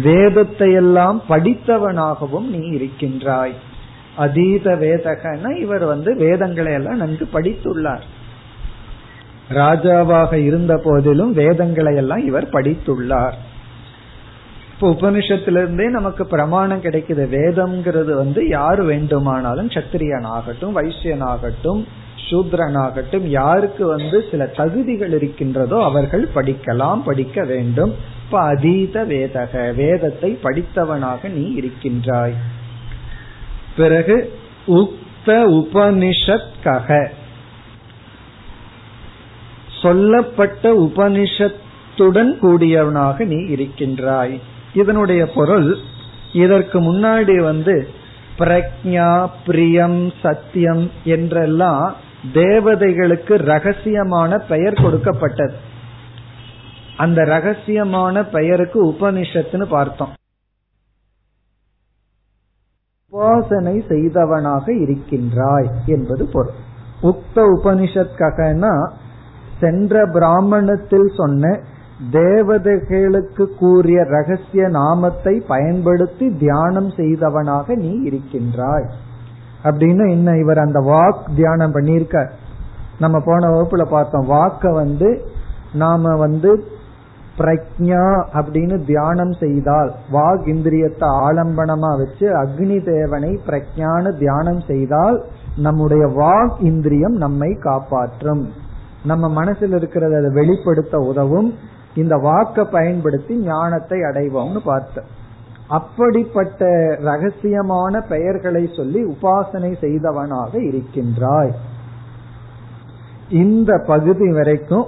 வேதத்தை எல்லாம் படித்தவனாகவும் நீ இருக்கின்றாய். அதீத வேதகன இவர் வந்து வேதங்களை எல்லாம் நன்கு படித்துள்ளார். ராஜாவாக இருந்த போதிலும் வேதங்களை எல்லாம் இவர் படித்துள்ளார். இப்ப உபனிஷத்திலிருந்தே நமக்கு பிரமாணம் கிடைக்குது. வேதம்ங்கிறது வந்து யாரு வேண்டுமானாலும் சத்திரியனாகட்டும் ஆகட்டும் சூத்ரனாகட்டும் யாருக்கு வந்து சில தகுதிகள் இருக்கின்றதோ அவர்கள் படிக்கலாம் படிக்க வேண்டும். இப்ப அதீத வேதக வேதத்தை படித்தவனாக நீ இருக்கின்றாய். பிறகு உக்த உபனிஷத் கக சொல்லப்பட்ட உபனிஷத்துடன் கூடியவனாக நீ இருக்கின்றாய். இதனுடைய பொருள் இதற்கு முன்னாடி வந்து பிரக்ஞா பிரியம் சத்தியம் என்றெல்லாம் தேவதைகளுக்கு ரகசியமான பெயர் கொடுக்கப்பட்டது. அந்த ரகசியமான பெயருக்கு உபனிஷத்துன்னு பார்த்தோம். உபாசனை செய்தவனாக இருக்கின்றாய் என்பது பொருள். உக்த உபனிஷத்கனா சென்ற பிராமணத்தில் சொன்ன தேவதைகளுக்கு கூறிய ரகசிய நாமத்தை பயன்படுத்தி தியானம் செய்தவனாக நீ இருக்கின்றாய். அப்படின்னு என்ன இவர் அந்த வாக் தியானம் பண்ணியிருக்க நம்ம போன வகுப்புல பார்த்தோம் வாக்க வந்து நாம வந்து பிரக்ஞா அப்படின்னு தியானம் செய்தால் வாக் இந்திரியத்தை ஆலம்பனமா வச்சு அக்னி தேவனை பிரக்ஞான தியானம் செய்தால் நம்முடைய வாக் இந்திரியம் நம்மை காப்பாற்றும். நம்ம மனசில் இருக்கிறத அதை வெளிப்படுத்த உதவும். இந்த வாக்க பயன்படுத்தி ஞானத்தை அடைவோம்னு பார்த்தோம் அப்படிப்பட்ட ரகசியமான பெயர்களை சொல்லி உபாசனை செய்தவனாக இருக்கின்றாய். இந்த பகுதி வரைக்கும்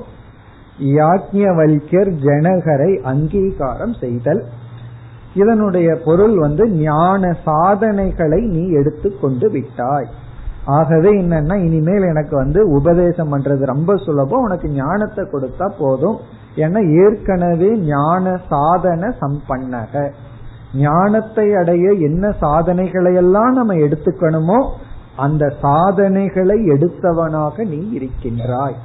யாக்ஞவல்யர் ஜனகரை அங்கீகாரம் செய்தல். இதனுடைய பொருள் வந்து ஞான சாதனைகளை நீ எடுத்துக்கொண்டு விட்டாய். ஆகவே என்னன்னா இனிமேல் எனக்கு வந்து உபதேசம் பண்றது ரொம்ப சுலபம். உனக்கு ஞானத்தை கொடுத்தா போதும். ஏன்னா ஏற்கனவே ஞான சாதன சம்பன்னக ஞானத்தை அடைய என்ன சாதனைகளை எல்லாம் நம்ம எடுத்துக்கணுமோ அந்த சாதனைகளை எடுத்தவனாக நீ இருக்கின்றாய்.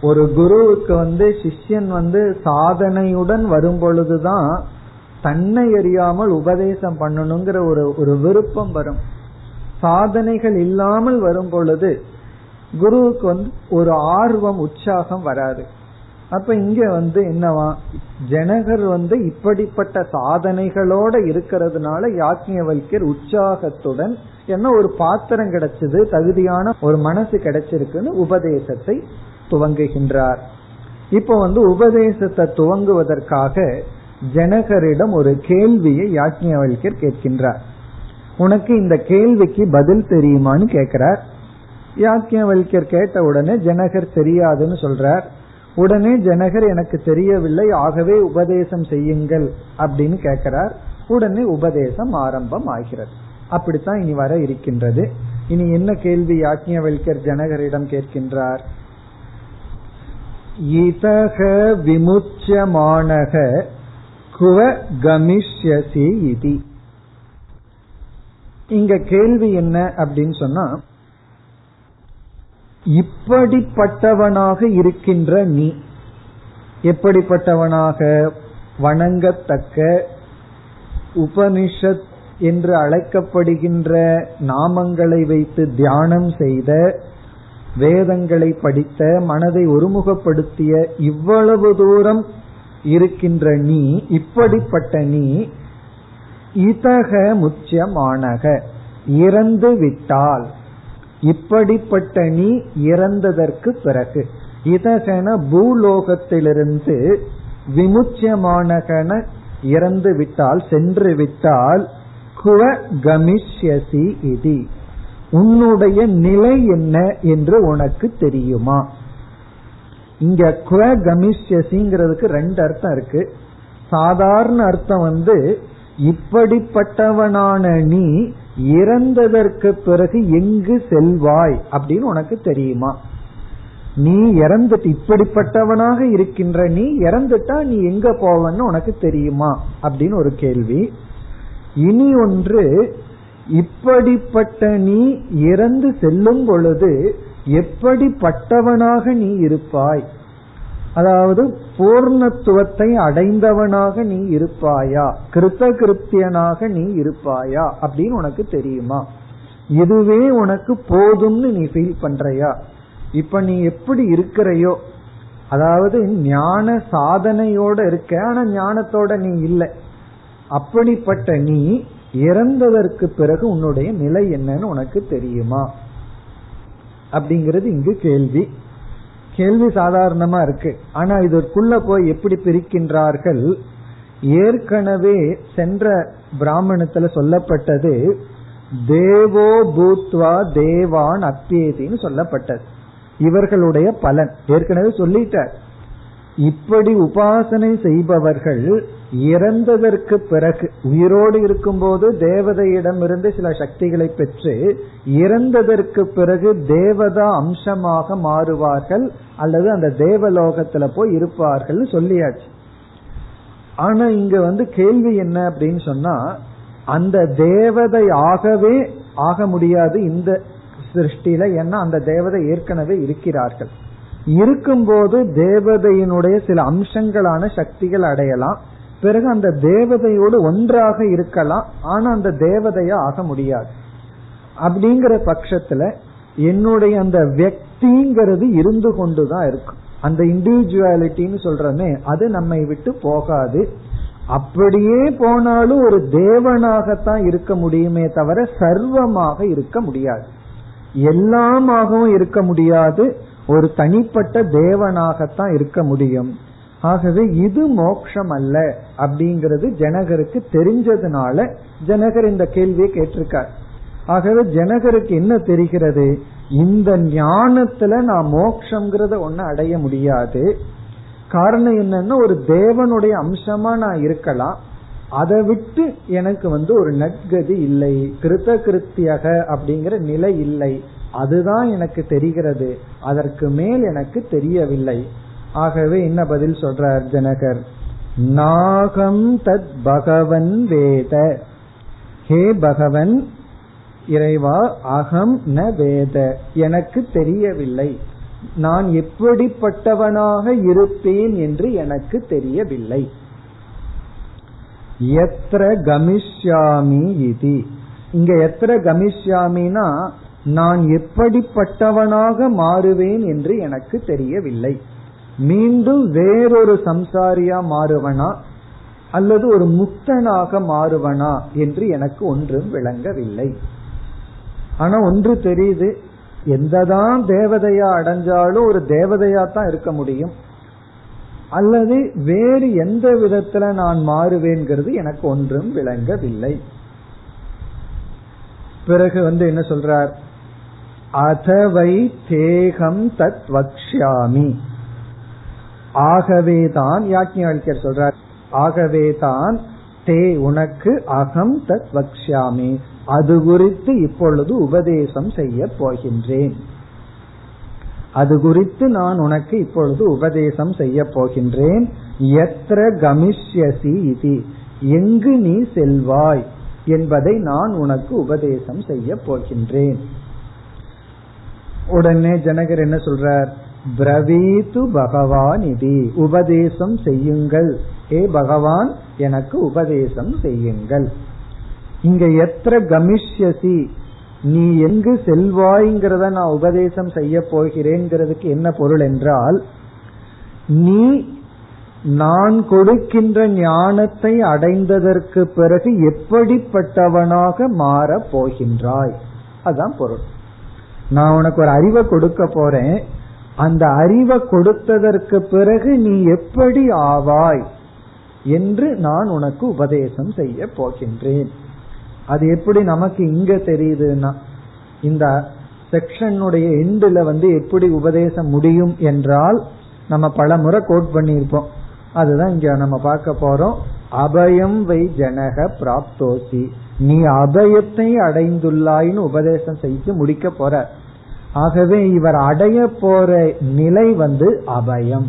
ஒரு குருவுக்கு வந்து சிஷ்யன் வந்து சாதனையுடன் வரும் பொழுதுதான் தன்னை அறியாமல் உபதேசம் பண்ணணுங்கிற ஒரு ஒரு விருப்பம் வரும். சாதனைகள் இல்லாமல் வரும் பொழுது குருவுக்கு வந்து ஒரு ஆர்வம் உற்சாகம் வராது. அப்ப இங்க வந்து என்னவா? ஜனகர் வந்து இப்படிப்பட்ட சாதனைகளோட இருக்கிறதுனால யாக்கியவல்யர் உற்சாகத்துடன் என்ன ஒரு பாத்திரம் கிடைச்சது தகுதியான ஒரு மனசு கிடைச்சிருக்குன்னு உபதேசத்தை துவங்குகின்றார். இப்ப வந்து உபதேசத்தை துவங்குவதற்காக ஜனகரிடம் ஒரு கேள்வியை யாக்ஞவல்யர் கேட்கின்றார். உனக்கு இந்த கேள்விக்கு பதில் தெரியுமான்னு கேட்கிறார் யாக்கியவல்யர் கேட்ட உடனே ஜனகர் தெரியாதுன்னு சொல்றார். உடனே ஜனகர் எனக்கு தெரியவில்லை ஆகவே உபதேசம் செய்யுங்கள் அப்படின்னு கேட்கிறார் உடனே உபதேசம் ஆரம்பம் ஆகிறது. அப்படித்தான் இனி வர இருக்கின்றது. இனி என்ன கேள்வி யாக்ஞவல்யர் ஜனகரிடம் கேட்கின்றார்? இதக விமுச்சியமானக குவ கமிஷ்யசி இதி. இங்க கேள்வி என்ன அப்படின்னு சொன்னா இப்படிப்பட்டவனாக இருக்கின்ற நீ எப்படிப்பட்டவனாக வணங்கத்தக்க உபனிஷத் என்று அழைக்கப்படுகின்ற நாமங்களை வைத்து தியானம் செய்த வேதங்களை படித்த மனதை ஒருமுகப்படுத்திய இவ்வளவு தூரம் இருக்கின்ற நீ இப்படிப்பட்ட நீ இதக முச்சியமானக இறந்து விட்டால் இப்படிப்பட்ட நீ இறந்ததற்கு பிறகு. இதகன பூலோகத்திலிருந்து விமுச்சியமானகன இறந்து விட்டால் சென்று விட்டால் குவ கமிஷ்யசி இதி. உன்னுடைய நிலை என்ன என்று உனக்கு தெரியுமா? இங்க குவ கமிஷ்யசிங்கிறதுக்கு ரெண்டு அர்த்தம் இருக்கு. சாதாரண அர்த்தம் வந்து இப்படிப்பட்டவனான நீ இறந்ததற்கு பிறகு எங்கு செல்வாய் அப்படின்னு உனக்கு தெரியுமா? நீ இறந்துட்டு இப்படிப்பட்டவனாக இருக்கின்ற நீ இறந்துட்டா நீ எங்க போவன்னு உனக்கு தெரியுமா? அப்படின்னு ஒரு கேள்வி. இனி ஒன்று இப்படிப்பட்ட நீ இறந்து செல்லும் பொழுது எப்படிப்பட்டவனாக நீ இருப்பாய்? அதாவது பூர்ணத்துவத்தை அடைந்தவனாக நீ இருப்பாயா? கிருத்த கிருத்தியனாக நீ இருப்பாயா? அப்படின்னு உனக்கு தெரியுமா? இதுவே உனக்கு போதும்னு நீ ஃபீல் பண்றையா? இப்ப நீ எப்படி இருக்கிறையோ? அதாவது ஞான சாதனையோட இருக்க ஆனா ஞானத்தோட நீ இல்லை. அப்படிப்பட்ட நீ இறந்ததற்கு பிறகு உன்னுடைய நிலை என்னன்னு உனக்கு தெரியுமா? அப்படிங்கிறது இங்கு கேள்வி. கேள்வி சாதாரணமா இருக்கு. ஆனா இதற்குள்ள போய் எப்படி பிரிக்கின்றார்கள்? ஏற்கனவே சென்ற பிராமணத்துல சொல்லப்பட்டது தேவோ பூத்வா தேவான் அத்தியேதின்னு சொல்லப்பட்டது. இவர்களுடைய பலன். ஏற்கனவே சொல்லிட்டார். இப்படி உபாசனை செய்பவர்கள் இறந்ததற்கு பிறகு உயிரோடு இருக்கும்போது தேவதையிடம் இருந்து சில சக்திகளை பெற்று இறந்ததற்கு பிறகு தேவதா அம்சமாக மாறுவார்கள் அல்லது அந்த தேவலோகத்துல போய் இருப்பார்கள் சொல்லியாச்சு. ஆனா இங்க வந்து கேள்வி என்ன அப்படின்னு சொன்னா அந்த தேவதை ஆகவே ஆக முடியாது இந்த சிருஷ்டில ஏன்னா அந்த தேவதை ஏற்கனவே இருக்கிறார்கள். இருக்கும்போது தேவதையினுடைய சில அம்சங்களான சக்திகள் அடையலாம். பிறகு அந்த தேவதையோடு ஒன்றாக இருக்கலாம். ஆனா அந்த தேவதையா ஆக முடியாது. அப்படிங்கிற பட்சத்துல என்னுடைய அந்த வியக்திங்கிறது இருந்து கொண்டுதான் இருக்கும். அந்த இண்டிவிஜுவாலிட்டின்னு சொல்றமே அது நம்மை விட்டு போகாது. அப்படியே போனாலும் ஒரு தேவனாகத்தான் இருக்க முடியுமே தவிர சர்வமாக இருக்க முடியாது. எல்லாமாகவும் இருக்க முடியாது. ஒரு தனிப்பட்ட தேவனாகத்தான் இருக்க முடியும். ஆகவே இது மோக்ஷம் அல்ல அப்படிங்கிறது ஜனகருக்கு தெரிஞ்சதுனால ஜனகர் இந்த கேள்வியை கேட்டிருக்கார். ஆகவே ஜனகருக்கு என்ன தெரிகிறது? இந்த ஞானத்துல நான் மோக்ஷங்கிறத ஒன்னு அடைய முடியாது. காரணம் என்னன்னா ஒரு தேவனுடைய அம்சமா நான் இருக்கலாம். அதை விட்டு எனக்கு வந்து ஒரு நட்கதி இல்லை. கிருத்த கிருத்தியக அப்படிங்கிற நிலை இல்லை. அதுதான் எனக்கு தெரிகிறது. அதற்கு மேல் எனக்கு தெரியவில்லை. ஆகவே என்ன பதில் சொல்றார் ஜனகர்? நாகம் தத் பகவன் வேத. ஹே பகவன் இறைவா அகம் ந வேத. எனக்கு தெரியவில்லை. நான் எப்படிப்பட்டவனாக இருப்பேன் என்று எனக்கு தெரியவில்லை. எத்திர கமிஷ்யாமி இது. இங்க எத்திர கமிஷ்யாமினா நான் எப்படிப்பட்டவனாக மாறுவேன் என்று எனக்கு தெரியவில்லை. மீண்டும் வேறொரு சம்சாரியா மாறுவனா? அல்லது ஒரு முக்தனாக மாறுவனா என்று எனக்கு ஒன்றும் விளங்கவில்லை. ஆனா ஒன்று தெரியுது எந்ததான் தேவதையா அடைஞ்சாலும் ஒரு தேவதையா தான் இருக்க முடியும். அல்லது வேறு எந்த விதத்துல நான் மாறுவேங்கிறது எனக்கு ஒன்றும் விளங்கவில்லை. பிறகு வந்து என்ன சொல்றார்? அதவை தேகம் தத் வக்ஷாமி ஆகவேதான் யாக்ஞர் சொல்றார். ஆகவேதான் தே உனக்கு அகம் தத் வக்ஷாமி அது குறித்து இப்பொழுது உபதேசம் செய்ய போகின்றேன். அது குறித்து நான் உனக்கு இப்பொழுது உபதேசம் செய்ய போகின்றேன். எத்திர கமிஷ்யசி இது. எங்கு நீ செல்வாய் என்பதை நான் உனக்கு உபதேசம் செய்ய போகின்றேன். உடனே ஜனகர் என்ன சொல்றார்? பிரவீது பகவான் இது உபதேசம் செய்யுங்கள். ஏ பகவான் எனக்கு உபதேசம் செய்யுங்கள். இங்க எத்திர கமிஷ்யசி நீ எங்கு செல்வாய்ங்கிறத நான் உபதேசம் செய்ய போகிறேங்கிறதுக்கு என்ன பொருள் என்றால் நீ நான் கொடுக்கின்ற ஞானத்தை அடைந்ததற்கு பிறகு எப்படிப்பட்டவனாக மாறப் போகின்றாய்? அதான் பொருள். நான் உனக்கு ஒரு அறிவை கொடுக்க போறேன். அந்த அறிவை கொடுத்ததற்கு பிறகு நீ எப்படி ஆவாய் என்று நான் உனக்கு உபதேசம் செய்ய போகின்றேன். அது எப்படி நமக்கு இங்க தெரியுதுன்னா இந்த செக்ஷனுடைய எண்டுல வந்து எப்படி உபதேசம் முடியும் என்றால் நம்ம பல முறை கோட் பண்ணியிருப்போம். அதுதான் இங்க நம்ம பார்க்க போறோம். அபயம் வை ஜனக பிராப்தோசி. நீ அபயத்தை அடைந்துள்ளாயின்னு உபதேசம் செய்து முடிக்க போற. ஆகவே இவர் அடைய போற நிலை வந்து அபயம்.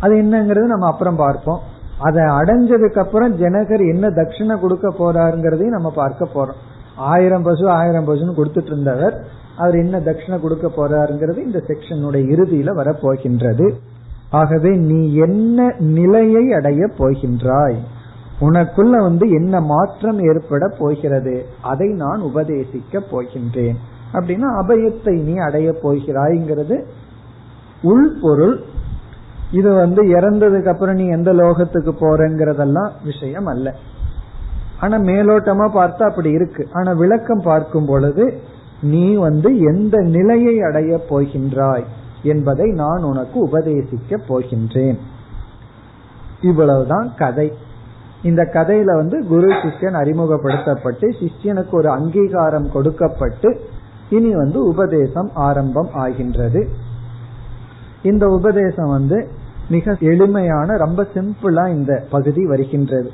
அது என்னங்கிறது நம்ம அப்புறம் பார்ப்போம். அதை அடைஞ்சதுக்கு அப்புறம் ஜனகர் என்ன தட்சிணை கொடுக்க போறாருங்கிறதையும் நம்ம பார்க்க போறோம். ஆயிரம் பசு ஆயிரம் பசுன்னு கொடுத்துட்டு இருந்தவர் அவர் என்ன தட்சிணை கொடுக்க போறாருங்கிறது இந்த செக்ஷனுடைய இறுதியில வரப்போகின்றது. ஆகவே நீ என்ன நிலையை அடைய போகின்றாய்? உனக்குள்ள வந்து என்ன மாற்றம் ஏற்பட போகிறது? அதை நான் உபதேசிக்க போகின்றேன். அப்படின்னா அபயத்தை நீ அடைய போகிறாய்ங்கிறது உள்பொருள் இது வந்து இறந்ததுக்கு அப்புறம் நீ எந்த லோகத்துக்கு போறங்கிறதெல்லாம் விஷயம் அல்ல. ஆனா மேலோட்டமா பார்த்தா அப்படி இருக்கு. ஆனா விளக்கம் பார்க்கும் பொழுது நீ வந்து எந்த நிலையை அடைய போகின்றாய் என்பதை நான் உனக்கு உபதேசிக்க போகின்றேன். இவ்வளவுதான் கதை. இந்த கதையில வந்து குரு சிஷ்யன் அறிமுகப்படுத்தப்பட்டு சிஷ்யனுக்கு ஒரு அங்கீகாரம் கொடுக்கப்பட்டு இனி வந்து உபதேசம் ஆரம்பம் ஆகின்றது. இந்த உபதேசம் வந்து மிக எளிமையான ரொம்ப சிம்பிளா இந்த பகுதி வருகின்றது.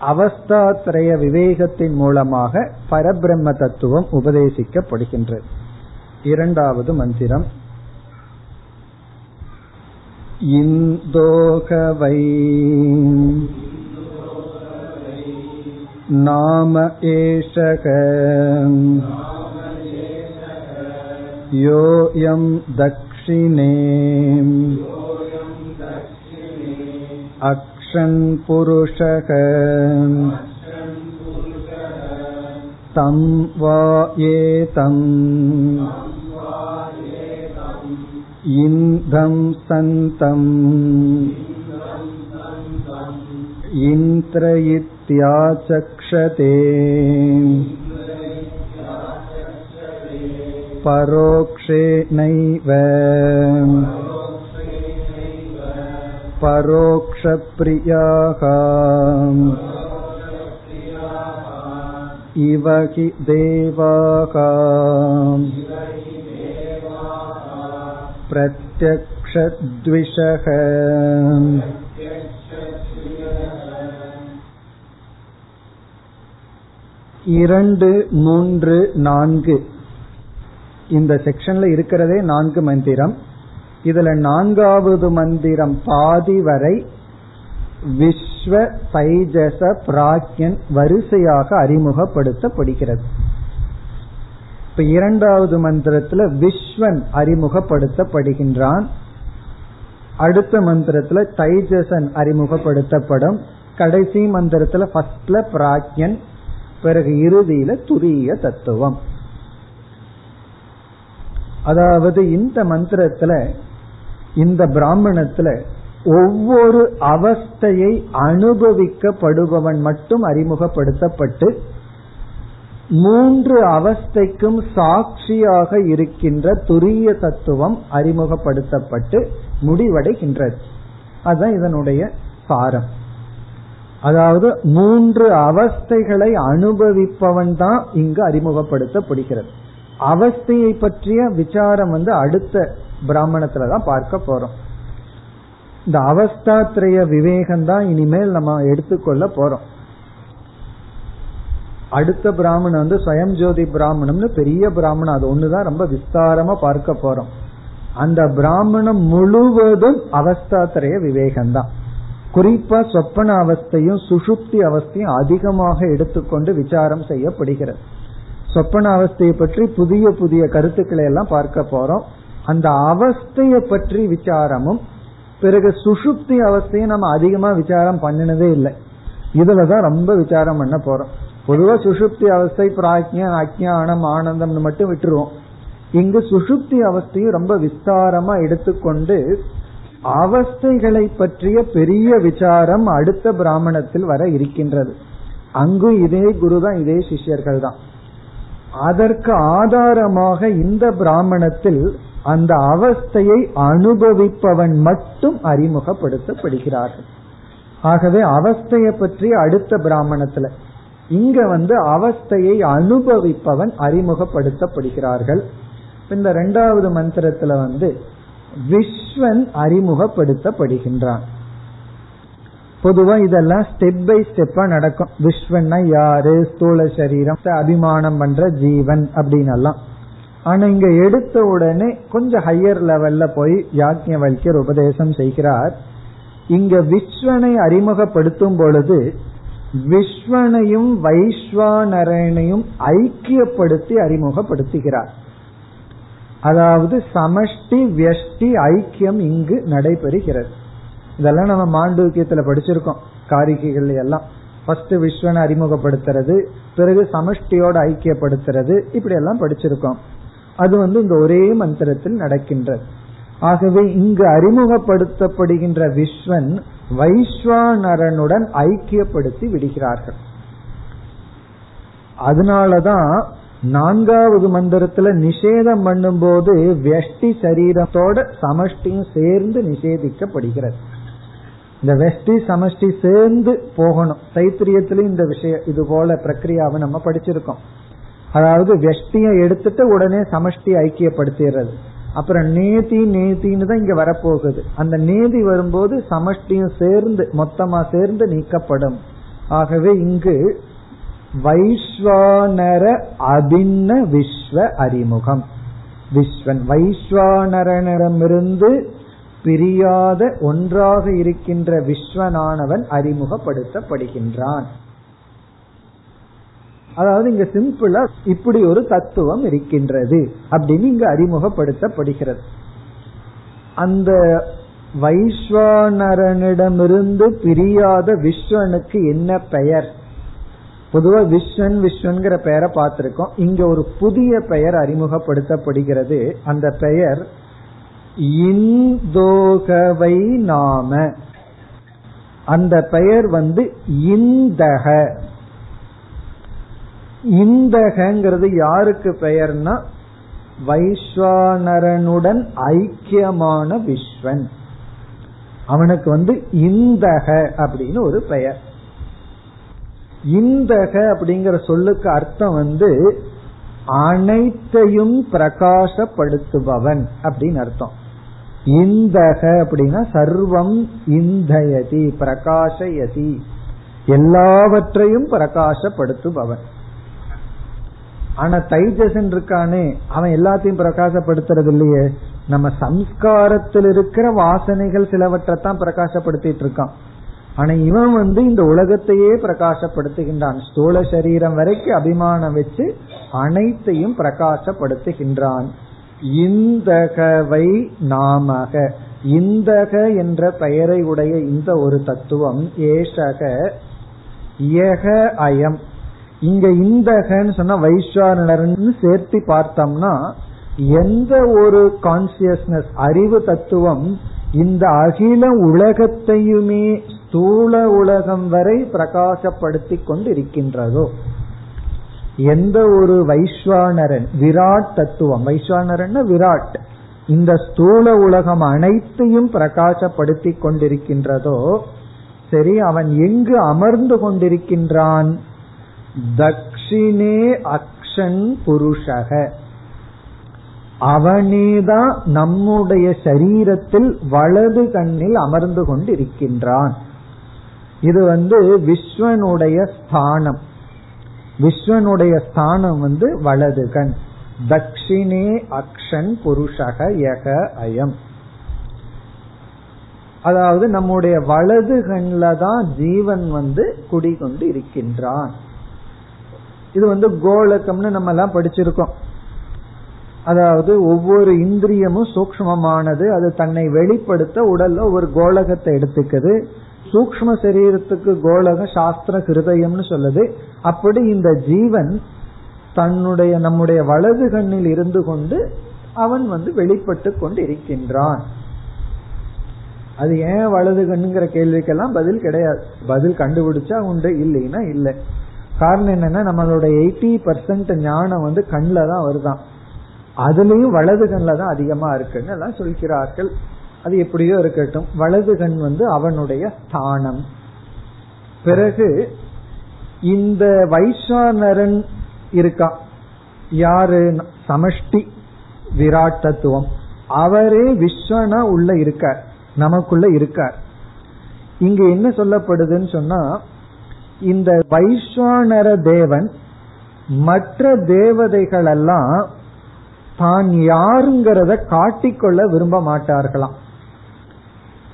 அவஸ்தாத்ரய விவேகத்தின் மூலமாக பரபிரம்ம தத்துவம் உபதேசிக்கப்படுகின்றது. இரண்டாவது மந்திரம். இந்தோகவை நாம ஏஷக योऽयं दक्षिणे अक्षन् पुरुषः तं वा एतम् इन्दं सन्तम् इन्द्रयित्याचक्षते परोक्षेणैव परोक्षप्रियाः इव हि देवाः प्रत्यक्षद्विषः இரண்டு மூன்று நான்கு இந்த செக்ஷன்ல இருக்கிறதே நான்கு மந்திரம். இதுல நான்காவது மந்திரம் பாதி வரை விஸ்வ தைஜச பிராக்யன் வரிசையாக அறிமுகப்படுத்தப்படுகிறது. இப்ப இரண்டாவது மந்திரத்துல விஸ்வன் அறிமுகப்படுத்தப்படுகின்றான். அடுத்த மந்திரத்துல தைஜசன் அறிமுகப்படுத்தப்படும். கடைசி மந்திரத்துல ஃபர்ஸ்ட்ல பிராக்யன் பிறகு இறுதியில துரிய தத்துவம். அதாவது இந்த மந்திரத்துல இந்த பிராமணத்துல ஒவ்வொரு அவஸ்தையை அனுபவிக்கப்படுபவன் மட்டும் அறிமுகப்படுத்தப்பட்டு மூன்று அவஸ்தைக்கும் சாட்சியாக இருக்கின்ற துரிய தத்துவம் அறிமுகப்படுத்தப்பட்டு முடிவடைகின்றது. அதுதான் இதனுடைய சாரம். அதாவது மூன்று அவஸ்தைகளை அனுபவிப்பவன் தான் இங்கு அறிமுகப்படுத்தப்படுகிறது. அவஸ்தையை பற்றிய விசாரம் வந்து அடுத்த பிராமணத்துல தான் பார்க்க போறோம். இந்த அவஸ்தாத்திரைய விவேகம் தான் இனிமேல் நம்ம எடுத்துக்கொள்ள போறோம். அடுத்த பிராமணன் வந்து சுயம் ஜோதி பிராமணம்னு பெரிய பிராமணம் அது ஒண்ணுதான் ரொம்ப விஸ்தாரமா பார்க்க போறோம். அந்த பிராமணம் முழுவதும் அவஸ்தாத்திரைய விவேகம் தான் குறிப்பா சொப்பன அவஸ்தையும் சுசுப்தி அவஸ்தையும் அதிகமாக எடுத்துக்கொண்டு விசாரம் செய்யப்படுகிறது. சொப்பன அவஸ்தையை பற்றி புதிய புதிய கருத்துக்களை எல்லாம் பார்க்க போறோம். அந்த அவஸ்தையை பற்றி விசாரமும் பிறகு சுசுப்தி அவஸ்தையை நம்ம அதிகமா விசாரம் பண்ணினதே இல்லை. இதுலதான் ரொம்ப விசாரம் பண்ண போறோம். பொதுவா சுசுப்தி அவஸ்தை பிராஜ்யம் அஜானம் ஆனந்தம்னு மட்டும் விட்டுருவோம். இங்கு சுசுப்தி அவஸ்தையும் ரொம்ப விஸ்தாரமா எடுத்துக்கொண்டு அவஸ்தைகளை பற்றிய பெரிய விசாரம் அடுத்த பிராமணத்தில் வர இருக்கின்றது. அங்கு இதே குரு தான் இதே சிஷ்யர்கள் தான். அதற்கு ஆதாரமாக இந்த பிராமணத்தில் அந்த அவஸ்தையை அனுபவிப்பவன் மட்டும் அறிமுகப்படுத்தப்படுகிறார்கள். ஆகவே அவஸ்தையை பற்றி அடுத்த பிராமணத்துல இங்க வந்து அவஸ்தையை அனுபவிப்பவன் அறிமுகப்படுத்தப்படுகிறார்கள். இந்த ரெண்டாவது மந்திரத்துல வந்து விஸ்வன் அறிமுகப்படுத்தப்படுகின்றான். பொதுவா இதெல்லாம் ஸ்டெப் பை ஸ்டெப்பா நடக்கும். விஸ்வன்னா யாரு? ஸ்தூல சரீரம். அபிமானம் பண்ற ஜீவன் அப்படின்னு எல்லாம் ஆனா இங்க எடுத்த உடனே கொஞ்சம் ஹையர் லெவல்ல போய் யாக்ஞவல்யர் உபதேசம் செய்கிறார். இங்க விஸ்வனை அறிமுகப்படுத்தும் பொழுது விஸ்வனையும் வைஸ்வானரனையும் ஐக்கியப்படுத்தி அறிமுகப்படுத்துகிறார். அதாவது சமஷ்டி வியஷ்டி ஐக்கியம் இங்கு நடைபெறுகிறது. இதெல்லாம் நம்ம மாண்டூக்கியத்துல படிச்சிருக்கோம். காரிகைகள் எல்லாம். ஃபர்ஸ்ட் விஸ்வனை அறிமுகப்படுத்துறது பிறகு சமஷ்டியோட ஐக்கியப்படுத்துறது இப்படி எல்லாம் படிச்சிருக்கோம். அது வந்து இந்த ஒரே மந்திரத்தில் நடக்கின்றது. ஆகவே இங்கு அறிமுகப்படுத்தப்படுகின்ற விஸ்வன் வைஸ்வானரனுடன் ஐக்கியப்படுத்தி விடுகிறார்கள். அதனாலதான் நான்காவது மந்திரத்துல நிஷேதம் பண்ணும்போது வெஷ்டி சரீரத்தோட சமஷ்டியும் சேர்ந்து நிஷேதிக்கப்படுகிறது. இந்த வெஷ்டி சமஷ்டி சேர்ந்து போகணும். தைத்திரியத்திலும் இந்த விஷயம் இது போல பிரக்ரியாவை நம்ம படிச்சிருக்கோம். அதாவது வெஷ்டியை எடுத்துட்டு உடனே சமஷ்டி ஐக்கியப்படுத்திடுறது. அப்புறம் நேதி நேதின்னு தான் இங்க வரப்போகுது. அந்த நேதி வரும்போது சமஷ்டியும் சேர்ந்து மொத்தமா சேர்ந்து நீக்கப்படும். ஆகவே இங்கு வைஸ்வானர அபின்ன விஸ்வ அறிமுகம். விஸ்வன் வைஸ்வானரனிடமிருந்து பிரியாத ஒன்றாக இருக்கின்ற விஸ்வனானவன் அறிமுகப்படுத்தப்படுகின்றான். அதாவது இங்க சிம்பிளா இப்படி ஒரு தத்துவம் இருக்கின்றது அப்படின்னு இங்க அறிமுகப்படுத்தப்படுகிறது. அந்த வைஸ்வானரனிடமிருந்து பிரியாத விஸ்வனுக்கு என்ன பெயர்? பொதுவா விஸ்வன் விஸ்வன்கிற பெயரை பார்த்திருக்கோம். இங்க ஒரு புதிய பெயர் அறிமுகப்படுத்தப்படுகிறது. அந்த பெயர் இந்தோகவை நாம. அந்த பெயர் வந்து இந்தக. இந்தகங்கிறது யாருக்கு பெயர்னா வைஸ்வானரனுடன் ஐக்கியமான விஸ்வன். அவனுக்கு வந்து இந்தக அப்படின்னு ஒரு பெயர். இந்தக அப்படிங்கிற சொல்லுக்கு அர்த்தம் வந்து அனைத்தையும் பிரகாசப்படுத்துபவன் அப்படின்னு அர்த்தம். இந்தக அப்படின்னா சர்வம் இந்தயதி பிரகாசயதி எல்லாவற்றையும் பிரகாசப்படுத்துபவன். ஆனா தைஜசன் இருக்கானே அவன் எல்லாத்தையும் பிரகாசப்படுத்துறது இல்லையே நம்ம சம்ஸ்காரத்தில் இருக்கிற வாசனைகள் சிலவற்றை தான் பிரகாசப்படுத்திட்டு இருக்கான். ஆனா இவன் வந்து இந்த உலகத்தையே பிரகாசப்படுத்துகின்றான். ஸ்தூல சரீரம் வரைக்கும் அபிமானம் வச்சு அனைத்தையும் பிரகாசப்படுத்துகின்றான். இந்தகவை நாமக. இந்தக என்ற பெயரை உடைய இந்த ஒரு தத்துவம் ஏஷக யக அயம். இங்க இந்தகன்னு சொன்னா வைஸ்வானரன்னு சேர்த்து பார்த்தோம்னா எந்த ஒரு கான்சியஸ்னஸ் அறிவு தத்துவம் இந்த அகில உலகத்தையுமே ஸ்தூல உலகம் வரை பிரகாசப்படுத்தி கொண்டு இருக்கின்றதோ எந்த ஒரு வைஸ்வானரன் விராட் தத்துவம். வைஸ்வானரன் விராட். இந்த ஸ்தூல உலகம் அனைத்தையும் பிரகாசப்படுத்தி கொண்டிருக்கின்றதோ சரி அவன் எங்கு அமர்ந்து கொண்டிருக்கின்றான்? தக்ஷினே அக்ஷன் புருஷக. அவனேதான் நம்முடைய சரீரத்தில் வலது கண்ணில் அமர்ந்து கொண்டிருக்கின்றான். இது வந்து விஸ்வனுடைய ஸ்தானம். விஸ்வனுடைய ஸ்தானம் வந்து வலதுகன் தக்ஷிணே தக்ஷினே அக்ஷன் புருஷக யக அயம். அதாவது நம்முடைய வலது கண்ல தான் ஜீவன் வந்து குடிகொண்டு இருக்கின்றான். இது வந்து கோலக்கம்னு நம்ம எல்லாம் படிச்சிருக்கோம். அதாவது ஒவ்வொரு இந்திரியமும் சூக்மமானது அது தன்னை வெளிப்படுத்த உடல்ல ஒரு கோலகத்தை எடுத்துக்குது. சூக்ம சரீரத்துக்கு கோலகம் சாஸ்திர ஹிருதயம்னு சொல்லுது. அப்படி இந்த ஜீவன் தன்னுடைய நம்முடைய வலது கண்ணில் இருந்து கொண்டு அவன் வந்து வெளிப்பட்டு கொண்டு இருக்கின்றான் அது ஏன் வலது கண்ணுங்கிற கேள்விக்கெல்லாம் பதில் கிடையாது. பதில் கண்டுபிடிச்சா உண்டு இல்லைன்னா இல்லை. காரணம் என்னன்னா நம்மளோட எயிட்டி பர்சன்ட் ஞானம் வந்து கண்ணில் தான் வருதான். அதுலயும் வலது கண்ணில் தான் அதிகமா இருக்குன்னு எல்லாம் சொல்கிறார்கள். அது எப்படியோ இருக்கட்டும். வலது கண் வந்து அவனுடைய ஸ்தானம் பிறகு இந்த வைஸ்வானரன் இருக்கா? யாரு? சமஷ்டி விராட் தத்துவம் அவரே விஸ்வனா உள்ள இருக்கார். நமக்குள்ள இருக்கார். இங்க என்ன சொல்லப்படுதுன்னு சொன்னா இந்த வைஸ்வானர தேவன் மற்ற தேவதைகள் எல்லாம் தான் யாருங்கிறத காட்டிக்கொள்ள விரும்ப மாட்டார்களாம்.